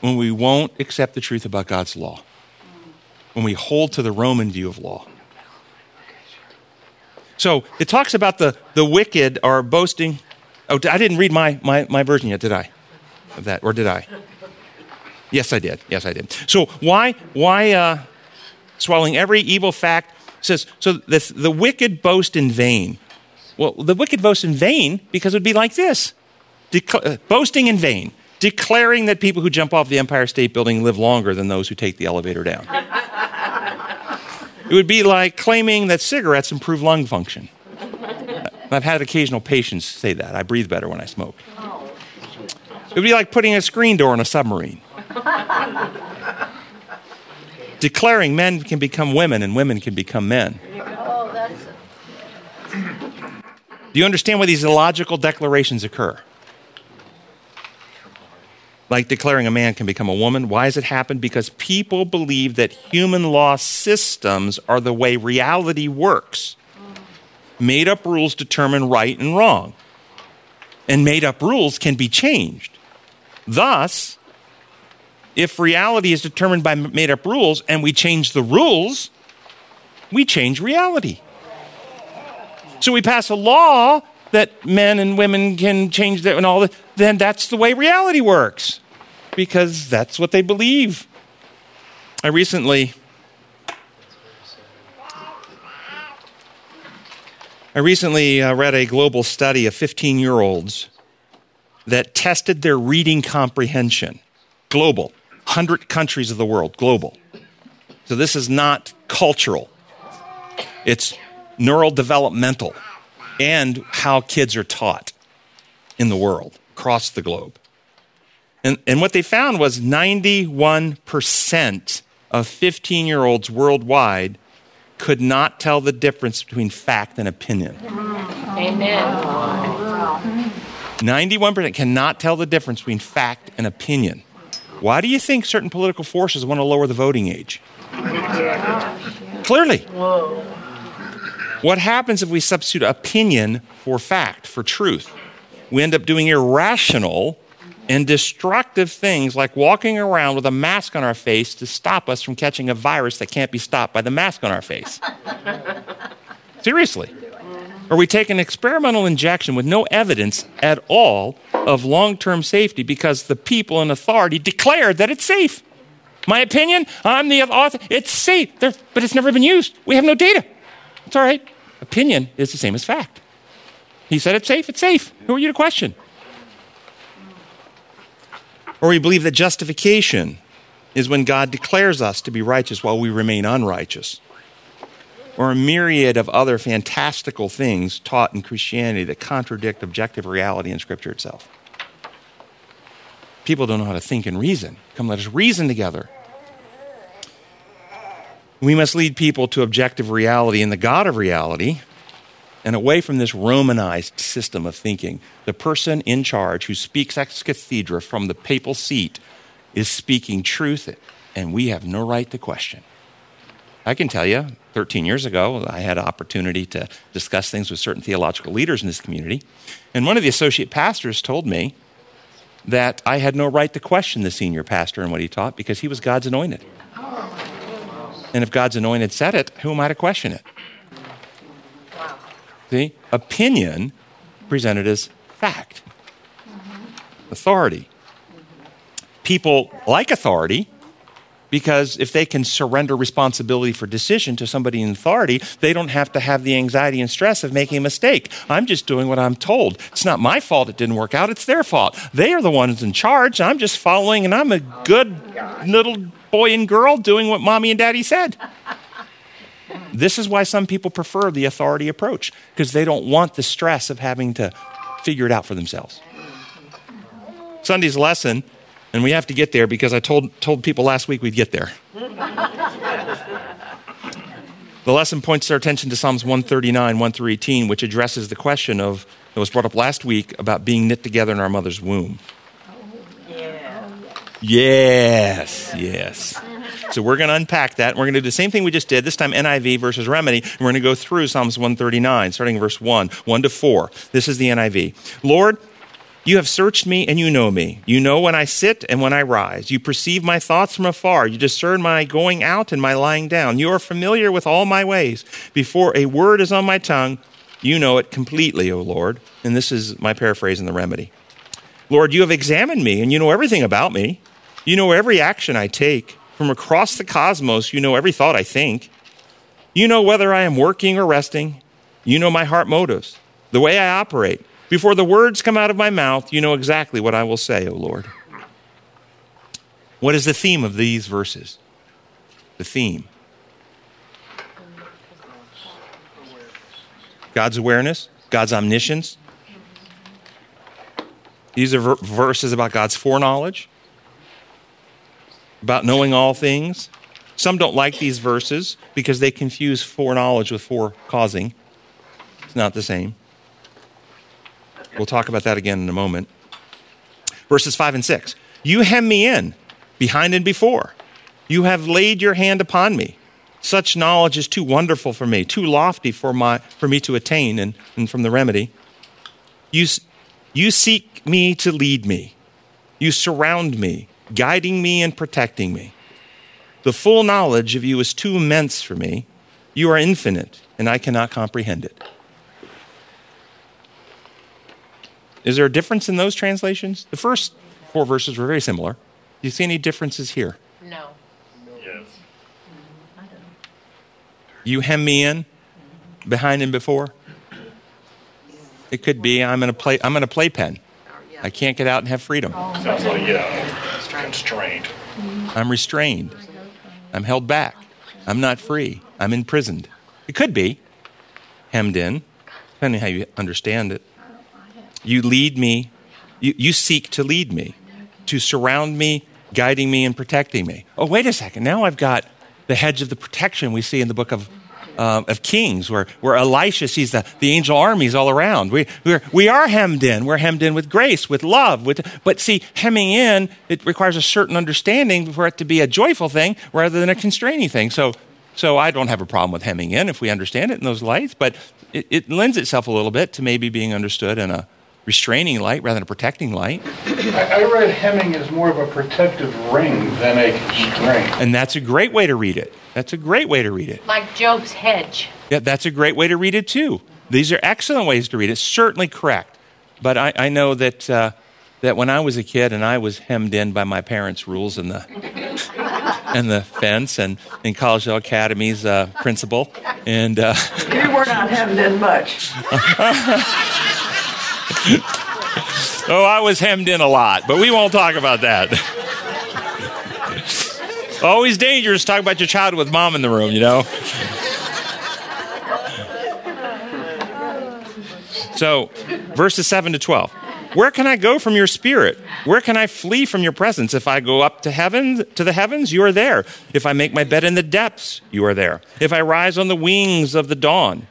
when we won't accept the truth about God's law, when we hold to the Roman view of law. So it talks about the, the wicked are boasting. Oh, I didn't read my, my, my version yet, did I? Of that, or did I? Yes, I did. Yes, I did. So why, why uh, swallowing every evil fact says, so this, the wicked boast in vain. Well, the wicked boast in vain because it would be like this uh, boasting in vain, declaring that people who jump off the Empire State Building live longer than those who take the elevator down. it would be like claiming that cigarettes improve lung function. I've had occasional patients say that. I breathe better when I smoke. It would be like putting a screen door on a submarine. Declaring men can become women and women can become men. Do you understand why these illogical declarations occur? Like declaring a man can become a woman. Why has it happened? Because people believe that human law systems are the way reality works. Made up rules determine right and wrong. And made up rules can be changed. Thus, if reality is determined by made up rules and we change the rules, we change reality. So we pass a law that men and women can change that and all that, then that's the way reality works because that's what they believe. I recently I recently uh, read a global study of 15 year olds that tested their reading comprehension. Global, 100 countries of the world, global. So this is not cultural, it's neural developmental and how kids are taught in the world across the globe. And, and what they found was 91% of 15 year olds worldwide could not tell the difference between fact and opinion. Amen. 91% cannot tell the difference between fact and opinion. Why do you think certain political forces want to lower the voting age? Clearly. What happens if we substitute opinion for fact, for truth? We end up doing irrational and destructive things like walking around with a mask on our face to stop us from catching a virus that can't be stopped by the mask on our face. Seriously. Or we take an experimental injection with no evidence at all of long term safety because the people in authority declared that it's safe. My opinion, I'm the author, it's safe, but it's never been used. We have no data. It's all right. Opinion is the same as fact. He said it's safe, it's safe. Who are you to question? Or we believe that justification is when God declares us to be righteous while we remain unrighteous. Or a myriad of other fantastical things taught in Christianity that contradict objective reality in Scripture itself. People don't know how to think and reason. Come, let us reason together. We must lead people to objective reality and the God of reality and away from this Romanized system of thinking. The person in charge who speaks ex cathedra from the papal seat is speaking truth, and we have no right to question. I can tell you, 13 years ago, I had an opportunity to discuss things with certain theological leaders in this community, and one of the associate pastors told me that I had no right to question the senior pastor and what he taught because he was God's anointed. And if God's anointed said it, who am I to question it? See? Opinion presented as fact. Mm-hmm. authority. People like authority because if they can surrender responsibility for decision to somebody in authority, they don't have to have the anxiety and stress of making a mistake. I'm just doing what I'm told. It's not my fault it didn't work out, it's their fault. They are the ones in charge. I'm just following, and I'm a good little boy and girl doing what mommy and daddy said. This is why some people prefer the authority approach, because they don't want the stress of having to figure it out for themselves. Sunday's lesson and we have to get there because I told, told people last week we'd get there. the lesson points our attention to Psalms 139, 1 through 18, which addresses the question of that was brought up last week about being knit together in our mother's womb. Yes, yes. So we're going to unpack that. We're going to do the same thing we just did, this time NIV versus remedy. And we're going to go through Psalms 139, starting verse 1, 1 to 4. This is the NIV. Lord, you have searched me and you know me. You know when I sit and when I rise. You perceive my thoughts from afar. You discern my going out and my lying down. You are familiar with all my ways. Before a word is on my tongue, you know it completely, O Lord. And this is my paraphrase in the remedy. Lord, you have examined me and you know everything about me. You know every action I take. From across the cosmos, you know every thought I think. You know whether I am working or resting. You know my heart motives, the way I operate. Before the words come out of my mouth, you know exactly what I will say, O Lord. What is the theme of these verses? The theme God's awareness, God's omniscience. These are ver- verses about God's foreknowledge, about knowing all things. Some don't like these verses because they confuse foreknowledge with forecausing. It's not the same. We'll talk about that again in a moment. Verses 5 and 6. You hem me in, behind and before. You have laid your hand upon me. Such knowledge is too wonderful for me, too lofty for, my, for me to attain, and, and from the remedy. You, you seek me to lead me. You surround me, guiding me and protecting me. The full knowledge of you is too immense for me. You are infinite, and I cannot comprehend it. Is there a difference in those translations? The first four verses were very similar. Do you see any differences here? No. Yes. You hem me in, behind and before. It could be I'm in a play. I'm in a playpen. I can't get out and have freedom. Oh. Sounds like, yeah, constrained. I'm restrained. I'm held back. I'm not free. I'm imprisoned. It could be hemmed in, depending how you understand it. You lead me, you, you seek to lead me, to surround me, guiding me, and protecting me. Oh, wait a second. Now I've got the hedge of the protection we see in the book of, uh, of Kings, where, where Elisha sees the, the angel armies all around. We, we're, we are hemmed in. We're hemmed in with grace, with love. With, but see, hemming in, it requires a certain understanding for it to be a joyful thing rather than a constraining thing. So, so I don't have a problem with hemming in if we understand it in those lights, but it, it lends itself a little bit to maybe being understood in a, restraining light rather than a protecting light. I, I read hemming as more of a protective ring than a constraint. And that's a great way to read it. That's a great way to read it. Like Job's hedge. Yeah, that's a great way to read it too. These are excellent ways to read it. Certainly correct. But I, I know that, uh, that when I was a kid and I was hemmed in by my parents' rules and the, and the fence and in Collegeville Academy's uh, principal. And uh, You were not hemmed in much. oh, I was hemmed in a lot, but we won't talk about that. Always dangerous to talk about your child with mom in the room, you know? So, verses 7 to 12. Where can I go from your spirit? Where can I flee from your presence? If I go up to heaven, to the heavens, you are there. If I make my bed in the depths, you are there. If I rise on the wings of the dawn,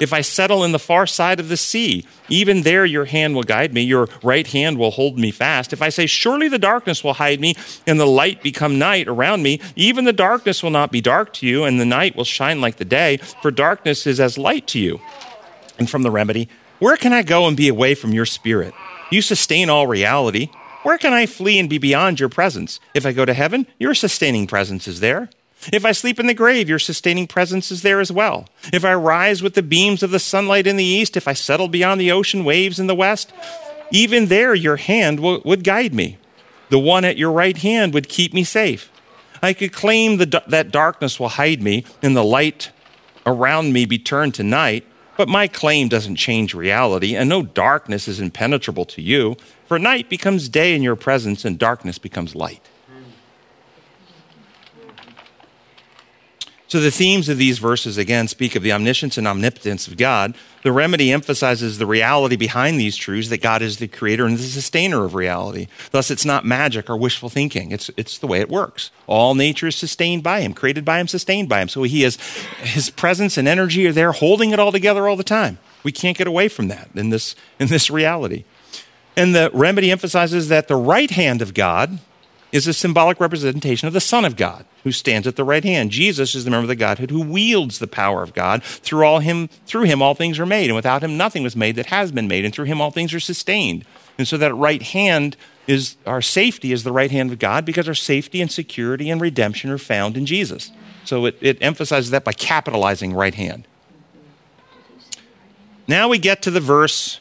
if I settle in the far side of the sea, even there your hand will guide me, your right hand will hold me fast. If I say, Surely the darkness will hide me, and the light become night around me, even the darkness will not be dark to you, and the night will shine like the day, for darkness is as light to you. And from the remedy, where can I go and be away from your spirit? You sustain all reality. Where can I flee and be beyond your presence? If I go to heaven, your sustaining presence is there. If I sleep in the grave, your sustaining presence is there as well. If I rise with the beams of the sunlight in the east, if I settle beyond the ocean waves in the west, Even there, your hand w- would guide me. The one at your right hand would keep me safe. I could claim the, that darkness will hide me and the light around me be turned to night, but my claim doesn't change reality, and no darkness is impenetrable to you. For night becomes day in your presence, and darkness becomes light. So, the themes of these verses again speak of the omniscience and omnipotence of God. The remedy emphasizes the reality behind these truths that God is the creator and the sustainer of reality. Thus, it's not magic or wishful thinking, it's, it's the way it works. All nature is sustained by Him, created by Him, sustained by Him. So, He is, His presence and energy are there, holding it all together all the time. We can't get away from that in this, in this reality. And the remedy emphasizes that the right hand of God is a symbolic representation of the Son of God who stands at the right hand. Jesus is the member of the Godhead who wields the power of God. Through all him, through him all things are made, and without him nothing was made that has been made, and through him all things are sustained. And so that right hand is our safety is the right hand of God because our safety and security and redemption are found in Jesus. So it, it emphasizes that by capitalizing right hand. Now we get to the verse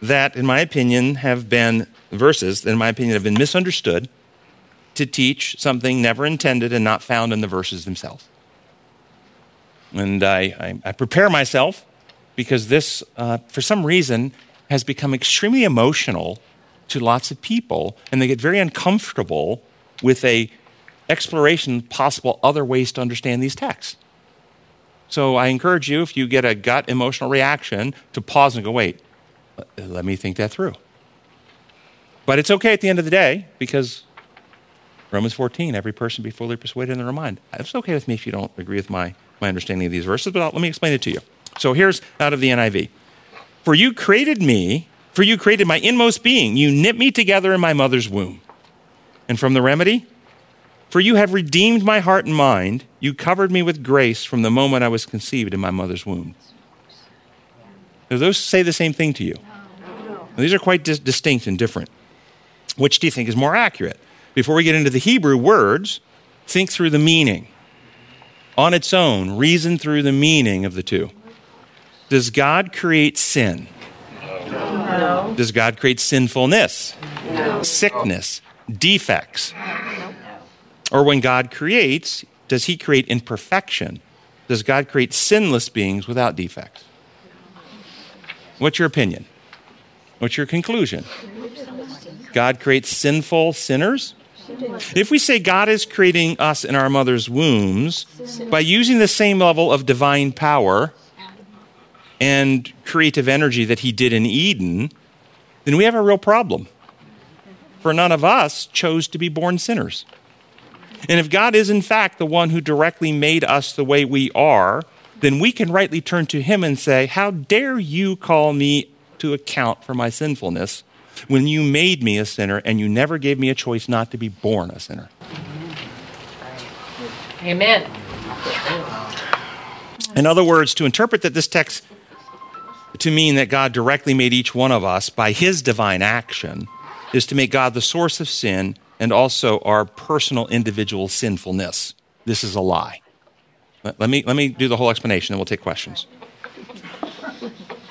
that, in my opinion, have been verses that, in my opinion, have been misunderstood to teach something never intended and not found in the verses themselves. And I, I, I prepare myself because this, uh, for some reason, has become extremely emotional to lots of people, and they get very uncomfortable with a exploration possible other ways to understand these texts. So I encourage you, if you get a gut emotional reaction, to pause and go, wait, let me think that through. But it's okay at the end of the day because Romans 14, every person be fully persuaded in their mind. It's okay with me if you don't agree with my, my understanding of these verses, but I'll, let me explain it to you. So here's out of the NIV. For you created me, for you created my inmost being. You knit me together in my mother's womb. And from the remedy, for you have redeemed my heart and mind. You covered me with grace from the moment I was conceived in my mother's womb. Do those say the same thing to you? these are quite dis- distinct and different. Which do you think is more accurate? Before we get into the Hebrew words, think through the meaning. On its own, reason through the meaning of the two. Does God create sin? No. Does God create sinfulness? No. Sickness? Defects? No. Or when God creates, does he create imperfection? Does God create sinless beings without defects? What's your opinion? What's your conclusion? God creates sinful sinners? If we say God is creating us in our mother's wombs by using the same level of divine power and creative energy that he did in Eden, then we have a real problem. For none of us chose to be born sinners. And if God is in fact the one who directly made us the way we are, then we can rightly turn to him and say, How dare you call me to account for my sinfulness? When you made me a sinner and you never gave me a choice not to be born a sinner. Amen. In other words, to interpret that this text to mean that God directly made each one of us by his divine action is to make God the source of sin and also our personal individual sinfulness. This is a lie. Let me, let me do the whole explanation and we'll take questions.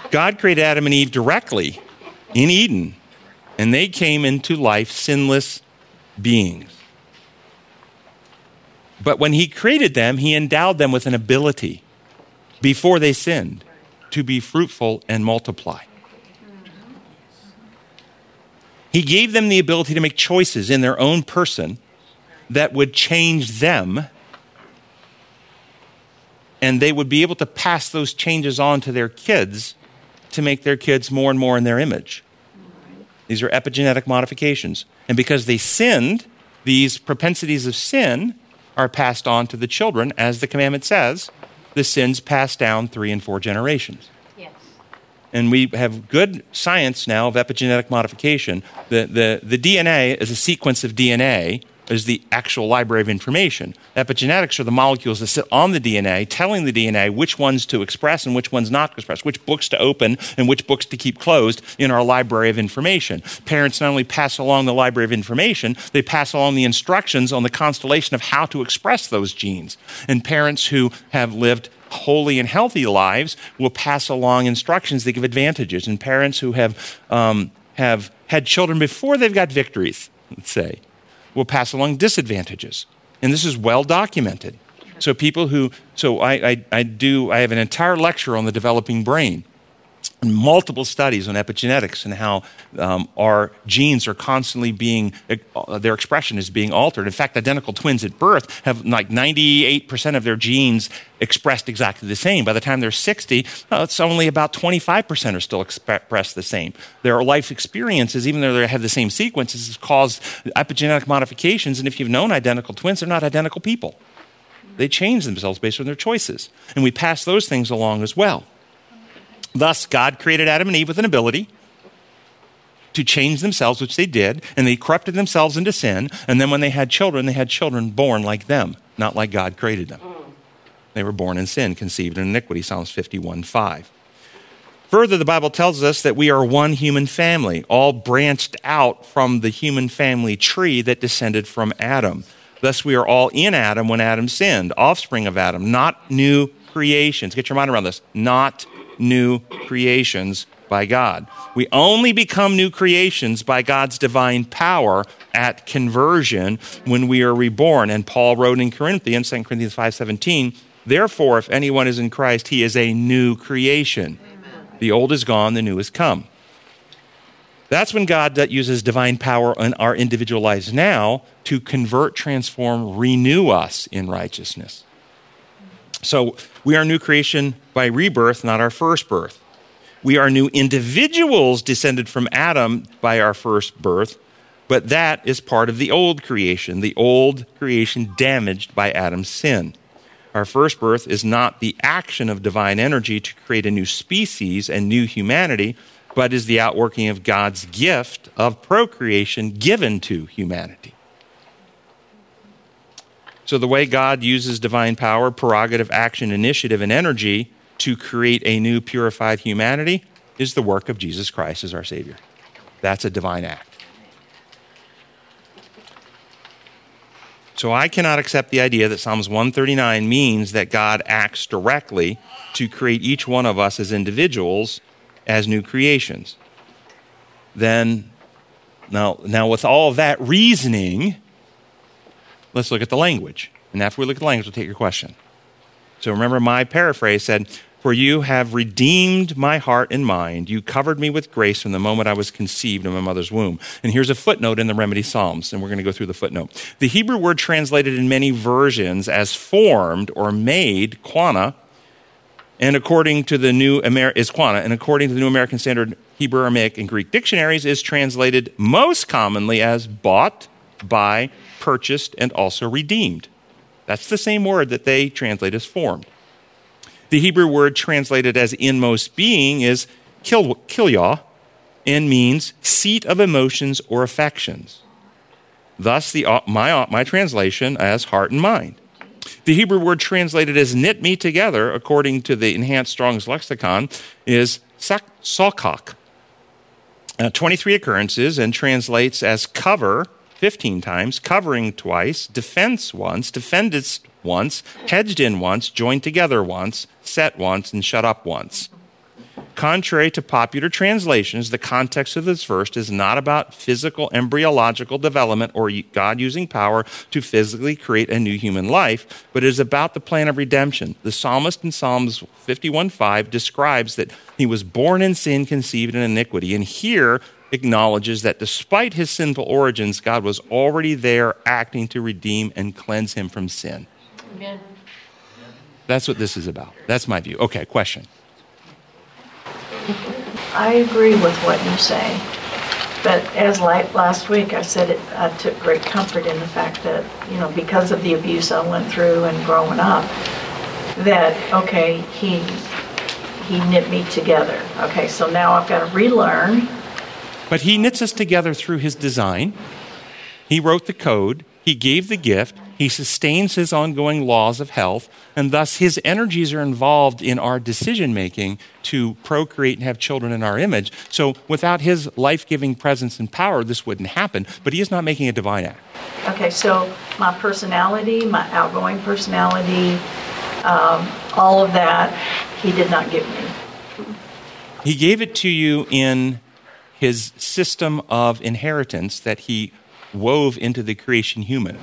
God created Adam and Eve directly in Eden and they came into life sinless beings. But when he created them, he endowed them with an ability before they sinned to be fruitful and multiply. He gave them the ability to make choices in their own person that would change them, and they would be able to pass those changes on to their kids to make their kids more and more in their image. These are epigenetic modifications. And because they sinned, these propensities of sin are passed on to the children, as the commandment says, the sins pass down three and four generations. Yes. And we have good science now of epigenetic modification. The, the, the DNA is a sequence of DNA is the actual library of information. Epigenetics are the molecules that sit on the DNA, telling the DNA which ones to express and which ones not to express, which books to open and which books to keep closed in our library of information. Parents not only pass along the library of information, they pass along the instructions on the constellation of how to express those genes. And parents who have lived holy and healthy lives will pass along instructions that give advantages. And parents who have um, have had children before they've got victories, let's say, will pass along disadvantages. And this is well documented. So people who, so I, I, I do, I have an entire lecture on the developing brain multiple studies on epigenetics and how um, our genes are constantly being uh, their expression is being altered. In fact identical twins at birth have like 98% of their genes expressed exactly the same. By the time they're 60 uh, it's only about 25% are still expressed the same. Their life experiences even though they have the same sequences has caused epigenetic modifications and if you've known identical twins they're not identical people. They change themselves based on their choices and we pass those things along as well Thus, God created Adam and Eve with an ability to change themselves, which they did, and they corrupted themselves into sin. And then when they had children, they had children born like them, not like God created them. They were born in sin, conceived in iniquity, Psalms 51 5. Further, the Bible tells us that we are one human family, all branched out from the human family tree that descended from Adam. Thus, we are all in Adam when Adam sinned, offspring of Adam, not new creations. Get your mind around this. Not new creations by God. We only become new creations by God's divine power at conversion when we are reborn. And Paul wrote in Corinthians, 2 Corinthians 5:17, "Therefore if anyone is in Christ, he is a new creation. Amen. The old is gone, the new has come." That's when God uh, uses divine power in our individual lives now to convert, transform, renew us in righteousness. So we are new creation by rebirth, not our first birth. We are new individuals descended from Adam by our first birth, but that is part of the old creation, the old creation damaged by Adam's sin. Our first birth is not the action of divine energy to create a new species and new humanity, but is the outworking of God's gift of procreation given to humanity. So, the way God uses divine power, prerogative, action, initiative, and energy to create a new purified humanity is the work of Jesus Christ as our Savior. That's a divine act. So I cannot accept the idea that Psalms 139 means that God acts directly to create each one of us as individuals as new creations. Then, now, now with all that reasoning, Let's look at the language. And after we look at the language, we'll take your question. So remember, my paraphrase said, For you have redeemed my heart and mind. You covered me with grace from the moment I was conceived in my mother's womb. And here's a footnote in the Remedy Psalms, and we're going to go through the footnote. The Hebrew word translated in many versions as formed or made, quana, and according to the new Amer- is quana, and according to the New American Standard Hebrew, Aramaic, and Greek dictionaries, is translated most commonly as bought by purchased, and also redeemed. That's the same word that they translate as formed. The Hebrew word translated as inmost being is kil- kilyah and means seat of emotions or affections. Thus, the, uh, my, uh, my translation as heart and mind. The Hebrew word translated as knit me together, according to the Enhanced Strong's Lexicon, is sakak. Uh, 23 occurrences and translates as cover 15 times, covering twice, defense once, defended once, hedged in once, joined together once, set once, and shut up once. Contrary to popular translations, the context of this verse is not about physical embryological development or God using power to physically create a new human life, but it is about the plan of redemption. The psalmist in Psalms 51:5 describes that he was born in sin, conceived in iniquity, and here acknowledges that despite his sinful origins, God was already there acting to redeem and cleanse him from sin. Amen. That's what this is about. That's my view. Okay, question. I agree with what you say. But as last week, I said it, I took great comfort in the fact that, you know, because of the abuse I went through and growing up, that, okay, he, he knit me together. Okay, so now I've got to relearn but he knits us together through his design. He wrote the code, he gave the gift, he sustains his ongoing laws of health, and thus his energies are involved in our decision making to procreate and have children in our image. So without his life giving presence and power, this wouldn't happen, but he is not making a divine act. Okay, so my personality, my outgoing personality, um, all of that, he did not give me. He gave it to you in his system of inheritance that he wove into the creation human,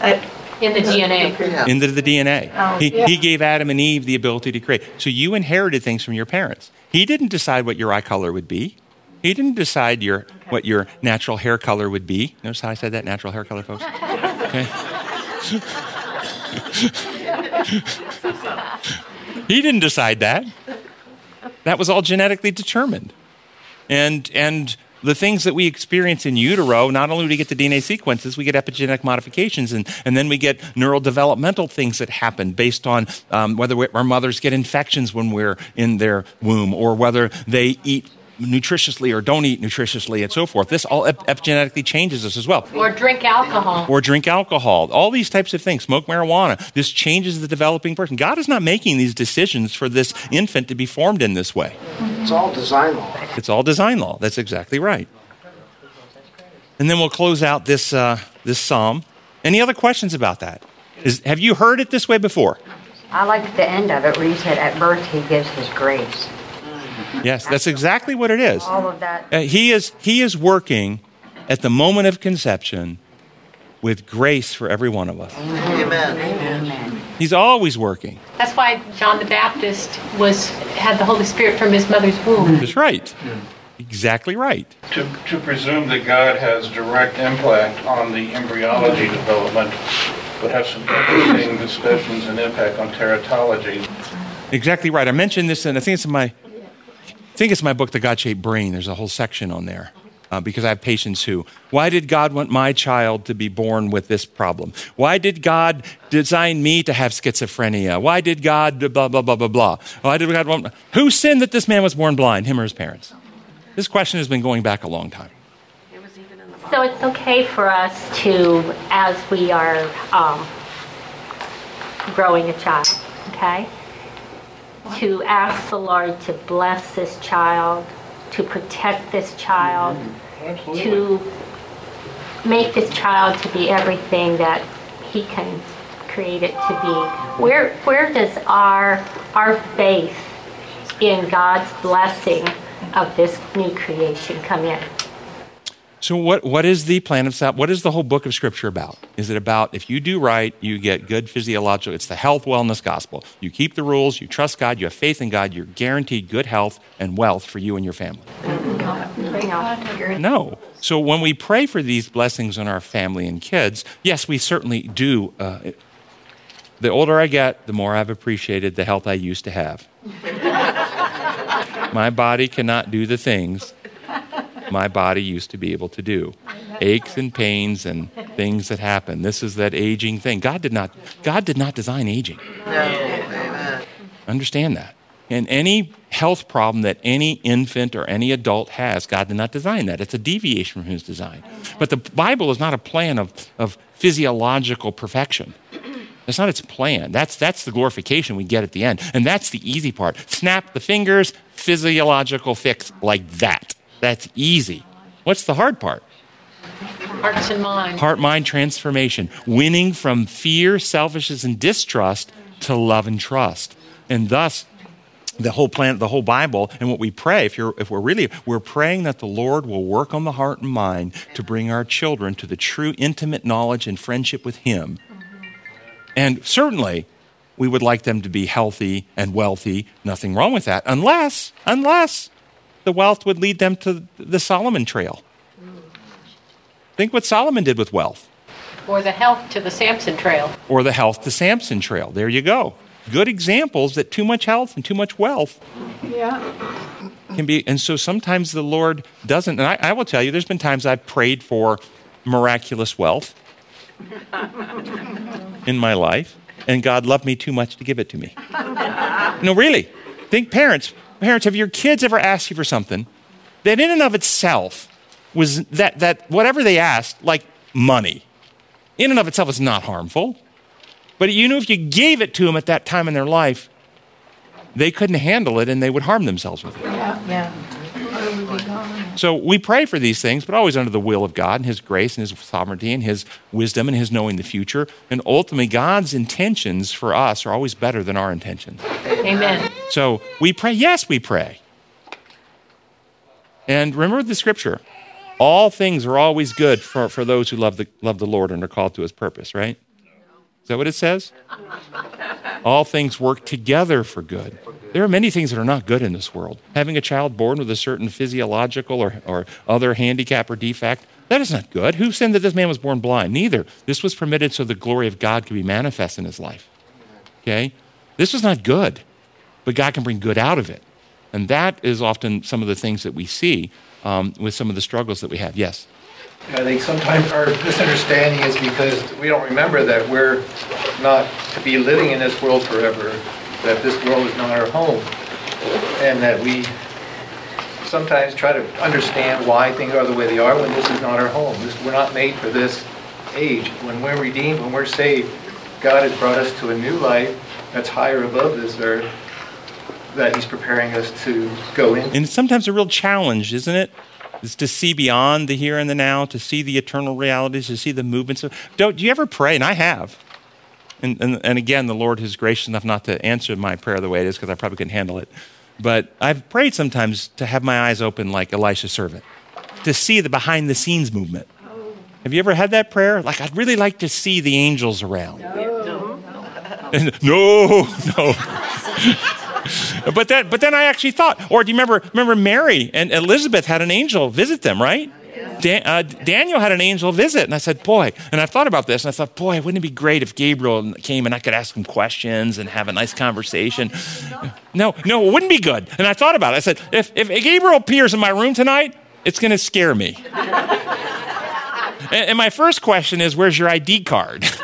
I- In the DNA. into the DNA. Oh, he, yeah. he gave Adam and Eve the ability to create. So you inherited things from your parents. He didn't decide what your eye color would be. He didn't decide your, what your natural hair color would be. Notice how I said that, natural hair color, folks? Okay. he didn't decide that. That was all genetically determined. And, and the things that we experience in utero, not only do we get the DNA sequences, we get epigenetic modifications, and, and then we get neurodevelopmental things that happen based on um, whether we, our mothers get infections when we're in their womb or whether they eat nutritiously or don't eat nutritiously and so forth. This all ep- epigenetically changes us as well Or drink alcohol. or drink alcohol, all these types of things, smoke marijuana. This changes the developing person. God is not making these decisions for this infant to be formed in this way. It's all design law. It's all design law. That's exactly right. And then we'll close out this, uh, this psalm. Any other questions about that? Is, have you heard it this way before? I like the end of it where you said at birth he gives his grace. Yes, that's exactly what it is. All of that. Uh, he, is he is working at the moment of conception with grace for every one of us. Amen. Amen. He's always working. That's why John the Baptist was had the Holy Spirit from his mother's womb. That's right. Exactly right. To, to presume that God has direct impact on the embryology development would have some interesting discussions and impact on teratology. Exactly right. I mentioned this, and I think it's in my, I think it's my book, The God-Shaped Brain. There's a whole section on there uh, because I have patients who, why did God want my child to be born with this problem? Why did God design me to have schizophrenia? Why did God blah blah blah blah blah? Why did God want? Who sinned that this man was born blind? Him or his parents? This question has been going back a long time. So it's okay for us to, as we are um, growing a child, okay, to ask the Lord to bless this child, to protect this child, to make this child to be everything that He can create it to be. Where where does our our faith in God's blessing of this new creation come in? So what, what is the plan of salvation? What is the whole book of Scripture about? Is it about if you do right, you get good physiological, it's the health, wellness gospel. You keep the rules, you trust God, you have faith in God, you're guaranteed good health and wealth for you and your family. No. So when we pray for these blessings on our family and kids, yes, we certainly do. Uh, the older I get, the more I've appreciated the health I used to have. My body cannot do the things my body used to be able to do. Aches and pains and things that happen. This is that aging thing. God did not, God did not design aging. Understand that. And any health problem that any infant or any adult has, God did not design that. It's a deviation from His design. But the Bible is not a plan of, of physiological perfection. That's not its plan. That's, that's the glorification we get at the end. And that's the easy part. Snap the fingers, physiological fix like that. That's easy. What's the hard part? Hearts and minds. Heart mind transformation, winning from fear, selfishness, and distrust to love and trust. And thus, the whole plan, the whole Bible, and what we pray, if, you're, if we're really, we're praying that the Lord will work on the heart and mind to bring our children to the true intimate knowledge and friendship with Him. And certainly, we would like them to be healthy and wealthy. Nothing wrong with that, unless, unless the wealth would lead them to the Solomon trail. Think what Solomon did with wealth, Or the health to the Samson trail. or the health to Samson trail. There you go. Good examples that too much health and too much wealth Yeah, can be. And so sometimes the Lord doesn't. And I, I will tell you, there's been times I've prayed for miraculous wealth in my life, and God loved me too much to give it to me. no, really. Think parents. Parents, have your kids ever asked you for something that in and of itself was that, that whatever they asked, like money, in and of itself is not harmful. But you know, if you gave it to them at that time in their life, they couldn't handle it and they would harm themselves with it. yeah, yeah. Or we'd be gone. So we pray for these things, but always under the will of God and His grace and His sovereignty and His wisdom and His knowing the future. And ultimately, God's intentions for us are always better than our intentions. Amen. So we pray, yes, we pray. And remember the scripture all things are always good for, for those who love the, love the Lord and are called to his purpose, right? Is that what it says? All things work together for good. There are many things that are not good in this world. Having a child born with a certain physiological or, or other handicap or defect, that is not good. Who said that this man was born blind? Neither. This was permitted so the glory of God could be manifest in his life. Okay? This was not good, but God can bring good out of it. And that is often some of the things that we see um, with some of the struggles that we have. Yes? I think sometimes our misunderstanding is because we don't remember that we're not to be living in this world forever, that this world is not our home, and that we sometimes try to understand why things are the way they are when this is not our home. This, we're not made for this age. When we're redeemed, when we're saved, God has brought us to a new life that's higher above this earth that He's preparing us to go in. And sometimes a real challenge, isn't it? Is to see beyond the here and the now, to see the eternal realities, to see the movements. Of, don't, do you ever pray? And I have. And, and, and again, the Lord is gracious enough not to answer my prayer the way it is because I probably couldn't handle it. But I've prayed sometimes to have my eyes open like Elisha's servant, to see the behind the scenes movement. Have you ever had that prayer? Like, I'd really like to see the angels around. No, no. no. but then, but then I actually thought, or do you remember? Remember Mary and Elizabeth had an angel visit them, right? Uh, Daniel had an angel visit, and I said, "Boy," and I thought about this, and I thought, "Boy, wouldn't it be great if Gabriel came and I could ask him questions and have a nice conversation?" No, no, it wouldn't be good. And I thought about it. I said, "If if Gabriel appears in my room tonight, it's going to scare me." and, and my first question is, "Where's your ID card?"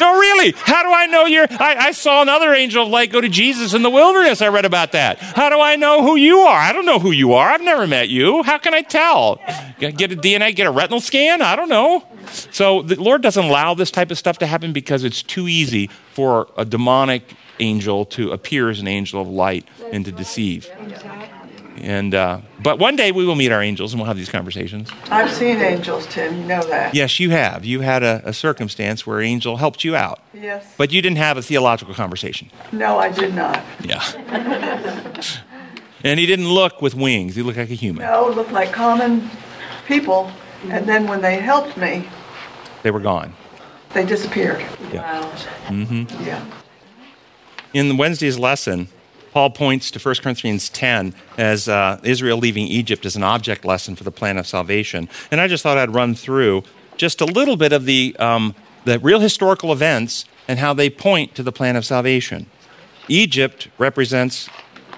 No, really. How do I know you're? I, I, saw another angel of light go to Jesus in the wilderness. I read about that. How do I know who you are? I don't know who you are. I've never met you. How can I tell? Get a DNA, get a retinal scan? I don't know. So the Lord doesn't allow this type of stuff to happen because it's too easy for a demonic angel to appear as an angel of light and to deceive. And uh, but one day we will meet our angels and we'll have these conversations. I've seen angels, Tim. You know that. Yes, you have. You had a, a circumstance where an angel helped you out. Yes. But you didn't have a theological conversation. No, I did not. Yeah. and he didn't look with wings. He looked like a human. No, looked like common people. And then when they helped me, they were gone. They disappeared. Yeah. Mm-hmm. Yeah. In Wednesday's lesson, Paul points to 1 Corinthians 10 as uh, Israel leaving Egypt as an object lesson for the plan of salvation. And I just thought I'd run through just a little bit of the, um, the real historical events and how they point to the plan of salvation. Egypt represents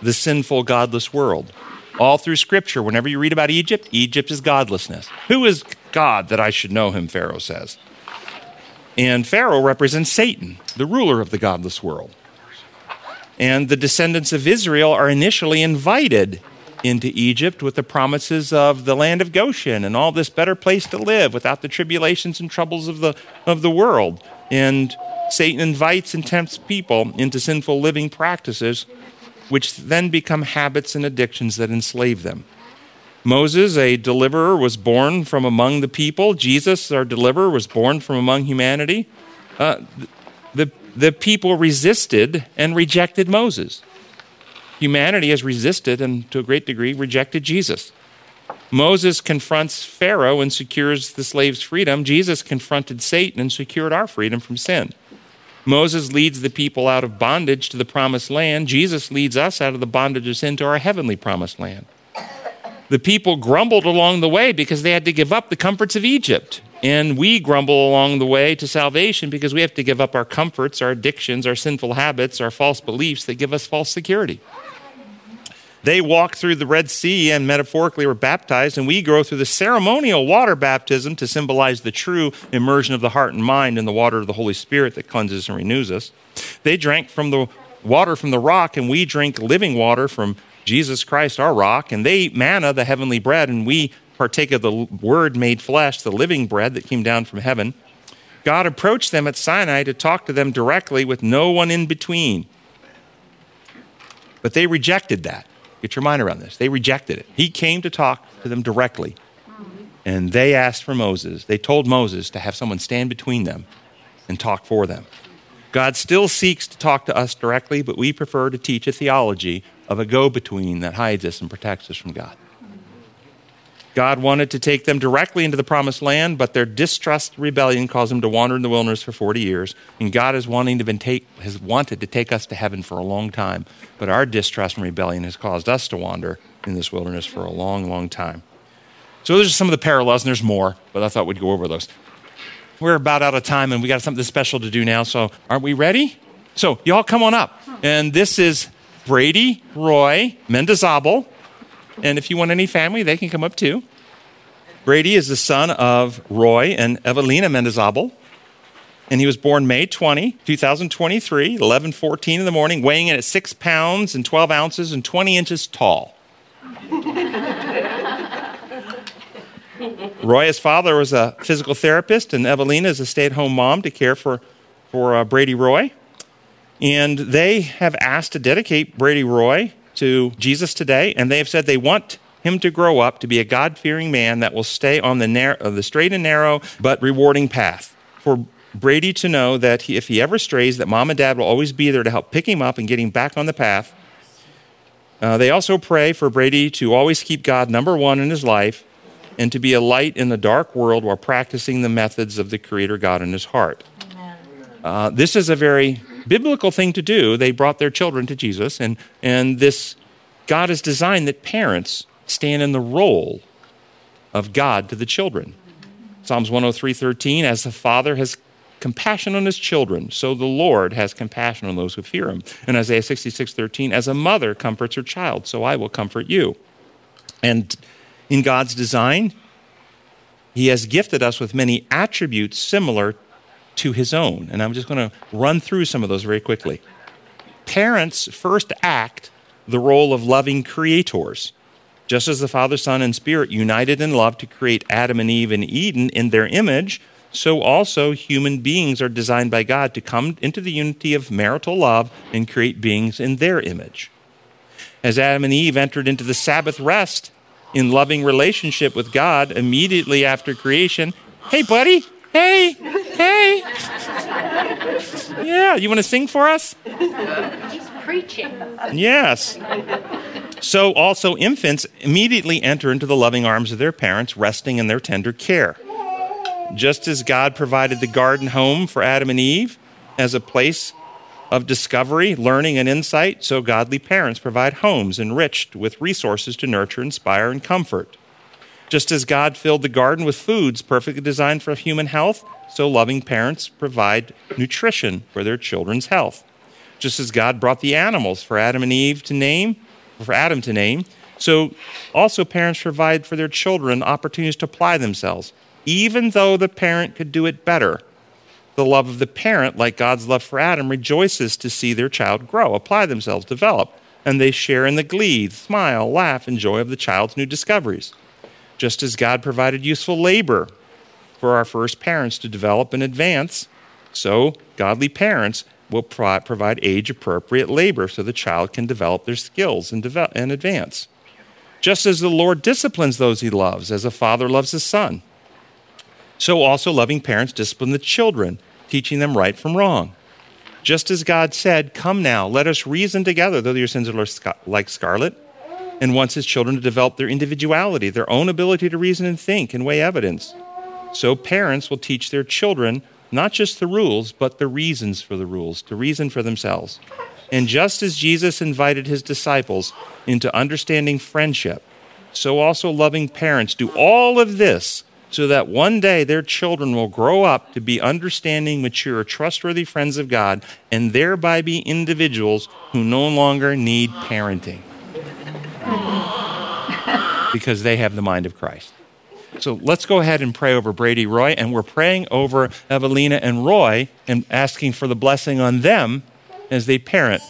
the sinful, godless world. All through Scripture, whenever you read about Egypt, Egypt is godlessness. Who is God that I should know him, Pharaoh says. And Pharaoh represents Satan, the ruler of the godless world. And the descendants of Israel are initially invited into Egypt with the promises of the land of Goshen and all this better place to live without the tribulations and troubles of the, of the world. And Satan invites and tempts people into sinful living practices, which then become habits and addictions that enslave them. Moses, a deliverer, was born from among the people. Jesus, our deliverer, was born from among humanity. Uh, the, the people resisted and rejected Moses. Humanity has resisted and, to a great degree, rejected Jesus. Moses confronts Pharaoh and secures the slave's freedom. Jesus confronted Satan and secured our freedom from sin. Moses leads the people out of bondage to the promised land. Jesus leads us out of the bondage of sin to our heavenly promised land. The people grumbled along the way because they had to give up the comforts of Egypt. And we grumble along the way to salvation because we have to give up our comforts, our addictions, our sinful habits, our false beliefs that give us false security. They walked through the Red Sea and metaphorically were baptized, and we go through the ceremonial water baptism to symbolize the true immersion of the heart and mind in the water of the Holy Spirit that cleanses and renews us. They drank from the water from the rock, and we drink living water from Jesus Christ, our rock. And they eat manna, the heavenly bread, and we partake of the Word made flesh, the living bread that came down from heaven. God approached them at Sinai to talk to them directly with no one in between. But they rejected that. Get your mind around this. They rejected it. He came to talk to them directly. And they asked for Moses. They told Moses to have someone stand between them and talk for them. God still seeks to talk to us directly, but we prefer to teach a theology of a go between that hides us and protects us from God. God wanted to take them directly into the promised land, but their distrust rebellion caused them to wander in the wilderness for 40 years. And God is wanting to take, has wanted to take us to heaven for a long time, but our distrust and rebellion has caused us to wander in this wilderness for a long, long time. So those are some of the parallels, and there's more, but I thought we'd go over those. We're about out of time, and we got something special to do now, so aren't we ready? So y'all come on up. And this is Brady Roy Mendizabal. And if you want any family, they can come up too. Brady is the son of Roy and Evelina Mendezabal. And he was born May 20, 2023, 11:14 in the morning, weighing in at 6 pounds and 12 ounces and 20 inches tall. Roy, his father, was a physical therapist, and Evelina is a stay at home mom to care for, for uh, Brady Roy. And they have asked to dedicate Brady Roy to Jesus today, and they have said they want him to grow up to be a God fearing man that will stay on the, narrow, uh, the straight and narrow but rewarding path. For Brady to know that he, if he ever strays, that mom and dad will always be there to help pick him up and get him back on the path. Uh, they also pray for Brady to always keep God number one in his life and to be a light in the dark world while practicing the methods of the Creator God in his heart. Uh, this is a very biblical thing to do. They brought their children to Jesus, and, and this God has designed that parents stand in the role of God to the children. Psalms 103:13 as the father has compassion on his children, so the Lord has compassion on those who fear him. And Isaiah 66:13 as a mother comforts her child, so I will comfort you. And in God's design, he has gifted us with many attributes similar to his own. And I'm just going to run through some of those very quickly. Parents first act the role of loving creators. Just as the Father, Son, and Spirit united in love to create Adam and Eve in Eden in their image, so also human beings are designed by God to come into the unity of marital love and create beings in their image. As Adam and Eve entered into the Sabbath rest in loving relationship with God immediately after creation, hey, buddy, hey, hey. Yeah, you want to sing for us? He's preaching. Yes. So also infants immediately enter into the loving arms of their parents, resting in their tender care. Just as God provided the garden home for Adam and Eve as a place of discovery, learning, and insight, so godly parents provide homes enriched with resources to nurture, inspire, and comfort. Just as God filled the garden with foods perfectly designed for human health, so loving parents provide nutrition for their children's health. Just as God brought the animals for Adam and Eve to name, for Adam to name, so also parents provide for their children opportunities to apply themselves, even though the parent could do it better. The love of the parent, like God's love for Adam, rejoices to see their child grow, apply themselves, develop, and they share in the glee, smile, laugh, and joy of the child's new discoveries. Just as God provided useful labor for our first parents to develop and advance, so godly parents will pro- provide age appropriate labor so the child can develop their skills and, develop, and advance. Just as the Lord disciplines those he loves, as a father loves his son, so also loving parents discipline the children, teaching them right from wrong. Just as God said, Come now, let us reason together, though your sins are like scarlet, and wants his children to develop their individuality, their own ability to reason and think and weigh evidence. So parents will teach their children not just the rules, but the reasons for the rules, to reason for themselves. And just as Jesus invited his disciples into understanding friendship, so also loving parents do all of this so that one day their children will grow up to be understanding, mature, trustworthy friends of God, and thereby be individuals who no longer need parenting because they have the mind of Christ. So let's go ahead and pray over Brady Roy, and we're praying over Evelina and Roy and asking for the blessing on them as they parent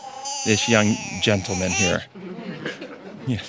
this young gentleman here. Yeah.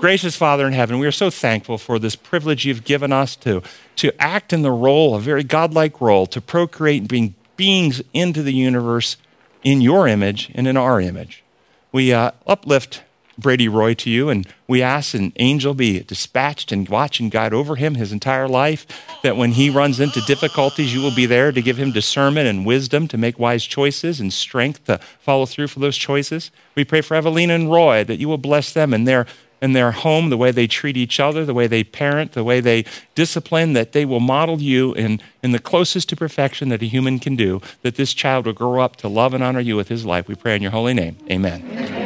Gracious Father in heaven, we are so thankful for this privilege you've given us to, to act in the role, a very godlike role, to procreate and bring beings into the universe in your image and in our image. We uh, uplift Brady Roy to you, and we ask an angel be dispatched and watch and guide over him his entire life, that when he runs into difficulties, you will be there to give him discernment and wisdom to make wise choices and strength to follow through for those choices. We pray for Evelina and Roy that you will bless them in their in their home, the way they treat each other, the way they parent, the way they discipline, that they will model you in, in the closest to perfection that a human can do, that this child will grow up to love and honor you with his life. We pray in your holy name. Amen.